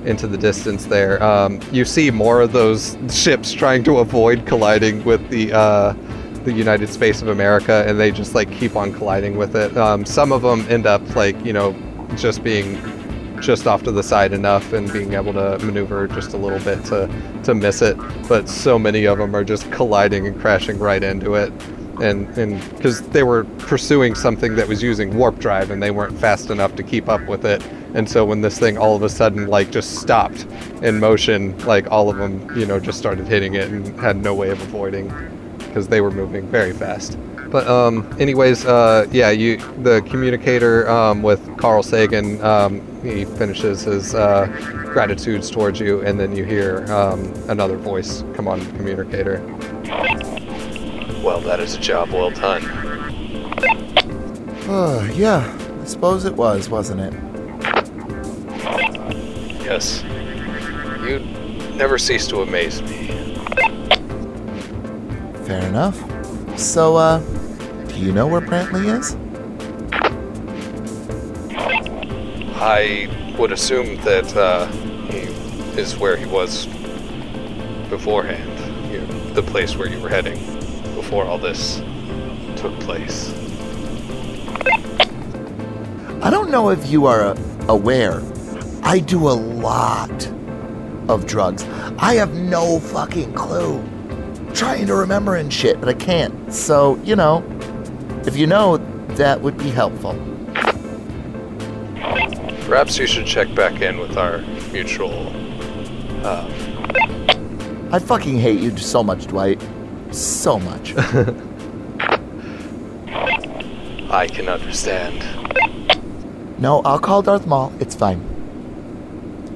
into the distance there, um, you see more of those ships trying to avoid colliding with the uh, the United Space of America, and they just like keep on colliding with it. Um, some of them end up like you know just being just off to the side enough and being able to maneuver just a little bit to to miss it, but so many of them are just colliding and crashing right into it and because they were pursuing something that was using warp drive and they weren't fast enough to keep up with it. And so when this thing all of a sudden like just stopped in motion like all of them you know just started hitting it and had no way of avoiding because they were moving very fast. But um anyways uh yeah you the communicator um with carl sagan um he finishes his uh gratitudes towards you and then you hear um another voice come on the communicator well, that is a job well done. Oh, yeah, I suppose it was, wasn't it? Yes. You never cease to amaze me. Fair enough. So, uh, do you know where Brantley is? I would assume that uh, he is where he was beforehand. You know, the place where you were heading before all this took place. I don't know if you are uh, aware. I do a lot of drugs. I have no fucking clue. trying to remember and shit, but I can't. So, you know, if you know, that would be helpful. Perhaps you should check back in with our mutual. Uh, I fucking hate you so much, Dwight. So much. I can understand. no, I'll call Darth Maul. It's fine.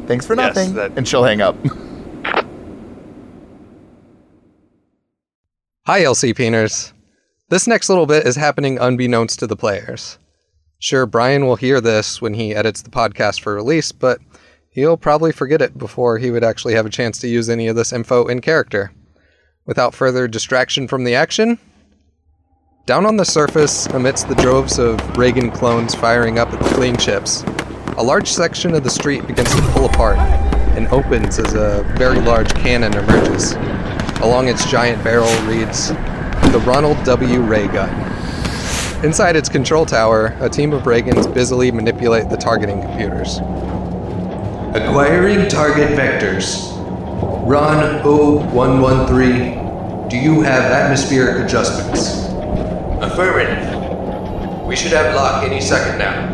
Thanks for Yes, nothing. that- And she'll hang up. Hi, LC Peeners. This next little bit is happening unbeknownst to the players. Sure, Brian will hear this when he edits the podcast for release, but he'll probably forget it before he would actually have a chance to use any of this info in character. Without further distraction from the action, down on the surface, amidst the droves of Reagan clones firing up at the fleeing ships, a large section of the street begins to pull apart and opens as a very large cannon emerges. Along its giant barrel reads the Ronald W. Ray gun. Inside its control tower, a team of Reagans busily manipulate the targeting computers. Acquiring target vectors. Ron 0113, do you have atmospheric adjustments? Affirmative. We should have lock any second now.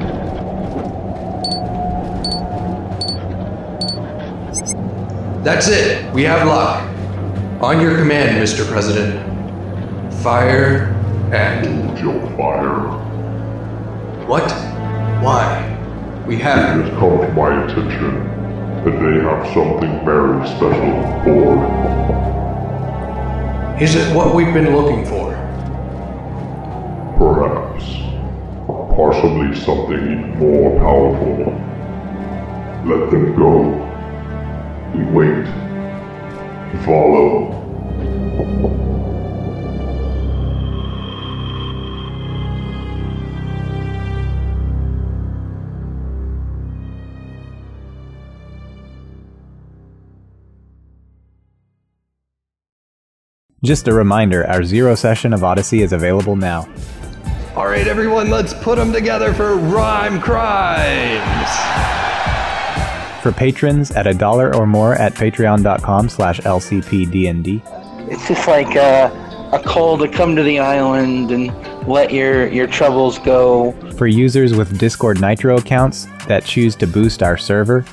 That's it. We have lock. On your command, Mr. President. Fire and. Joe Fire. What? Why? We have. It have. has come to my attention that they have something very special board. Is it what we've been looking for? Perhaps. Possibly something even more powerful. Let them go. We wait. We follow. Just a reminder our zero session of Odyssey is available now. All right, everyone, let's put them together for Rhyme Crimes. For patrons at a dollar or more at patreon.com slash lcpdnd. It's just like uh, a call to come to the island and let your, your troubles go. For users with Discord Nitro accounts that choose to boost our server.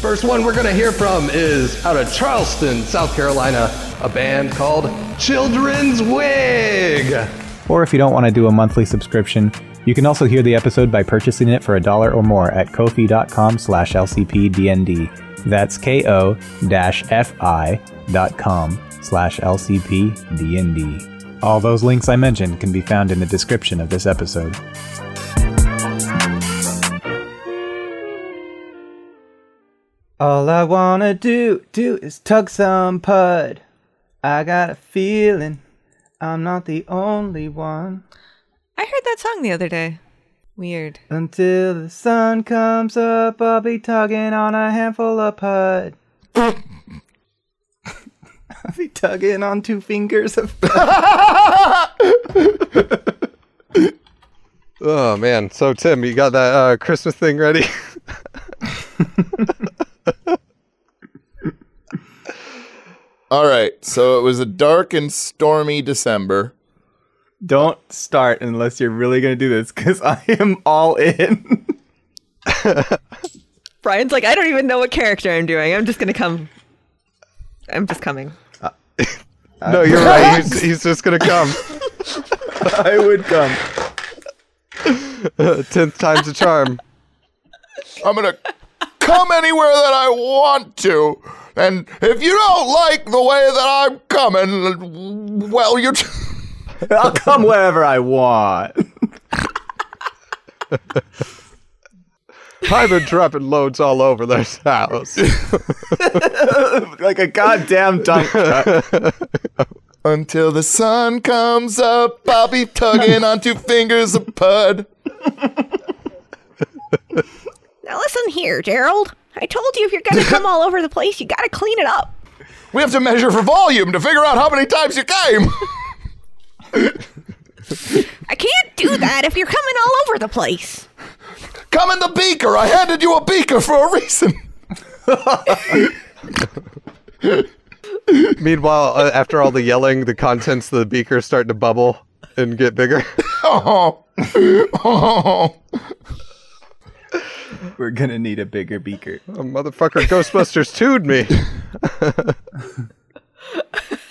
First one we're going to hear from is out of Charleston, South Carolina, a band called Children's Wig. Or if you don't want to do a monthly subscription, you can also hear the episode by purchasing it for a dollar or more at kofi.com slash lcpdnd. That's ko-fi.com slash lcpdnd. All those links I mentioned can be found in the description of this episode. All I wanna do, do is tug some pud. I got a feeling I'm not the only one. I heard that song the other day. Weird. Until the sun comes up, I'll be tugging on a handful of pud. I'll be tugging on two fingers of Oh, man. So, Tim, you got that uh, Christmas thing ready? All right, so it was a dark and stormy December. Don't start unless you're really going to do this because I am all in. Brian's like, I don't even know what character I'm doing. I'm just gonna come. I'm just coming. Uh, no, you're right. He's, he's just going to come. I would come. Tenth time's a charm. I'm gonna come anywhere that I want to. And if you don't like the way that I'm coming, well, you. I'll come wherever I want. I've been dropping loads all over this house. like a goddamn dump truck. Until the sun comes up, I'll be tugging on two fingers of pud. Now listen here, Gerald. I told you if you're gonna come all over the place, you gotta clean it up. We have to measure for volume to figure out how many times you came. I can't do that if you're coming all over the place. Come in the beaker. I handed you a beaker for a reason. Meanwhile, uh, after all the yelling, the contents of the beaker start to bubble and get bigger. Oh. oh. We're gonna need a bigger beaker. Oh, motherfucker, Ghostbusters 2'd me.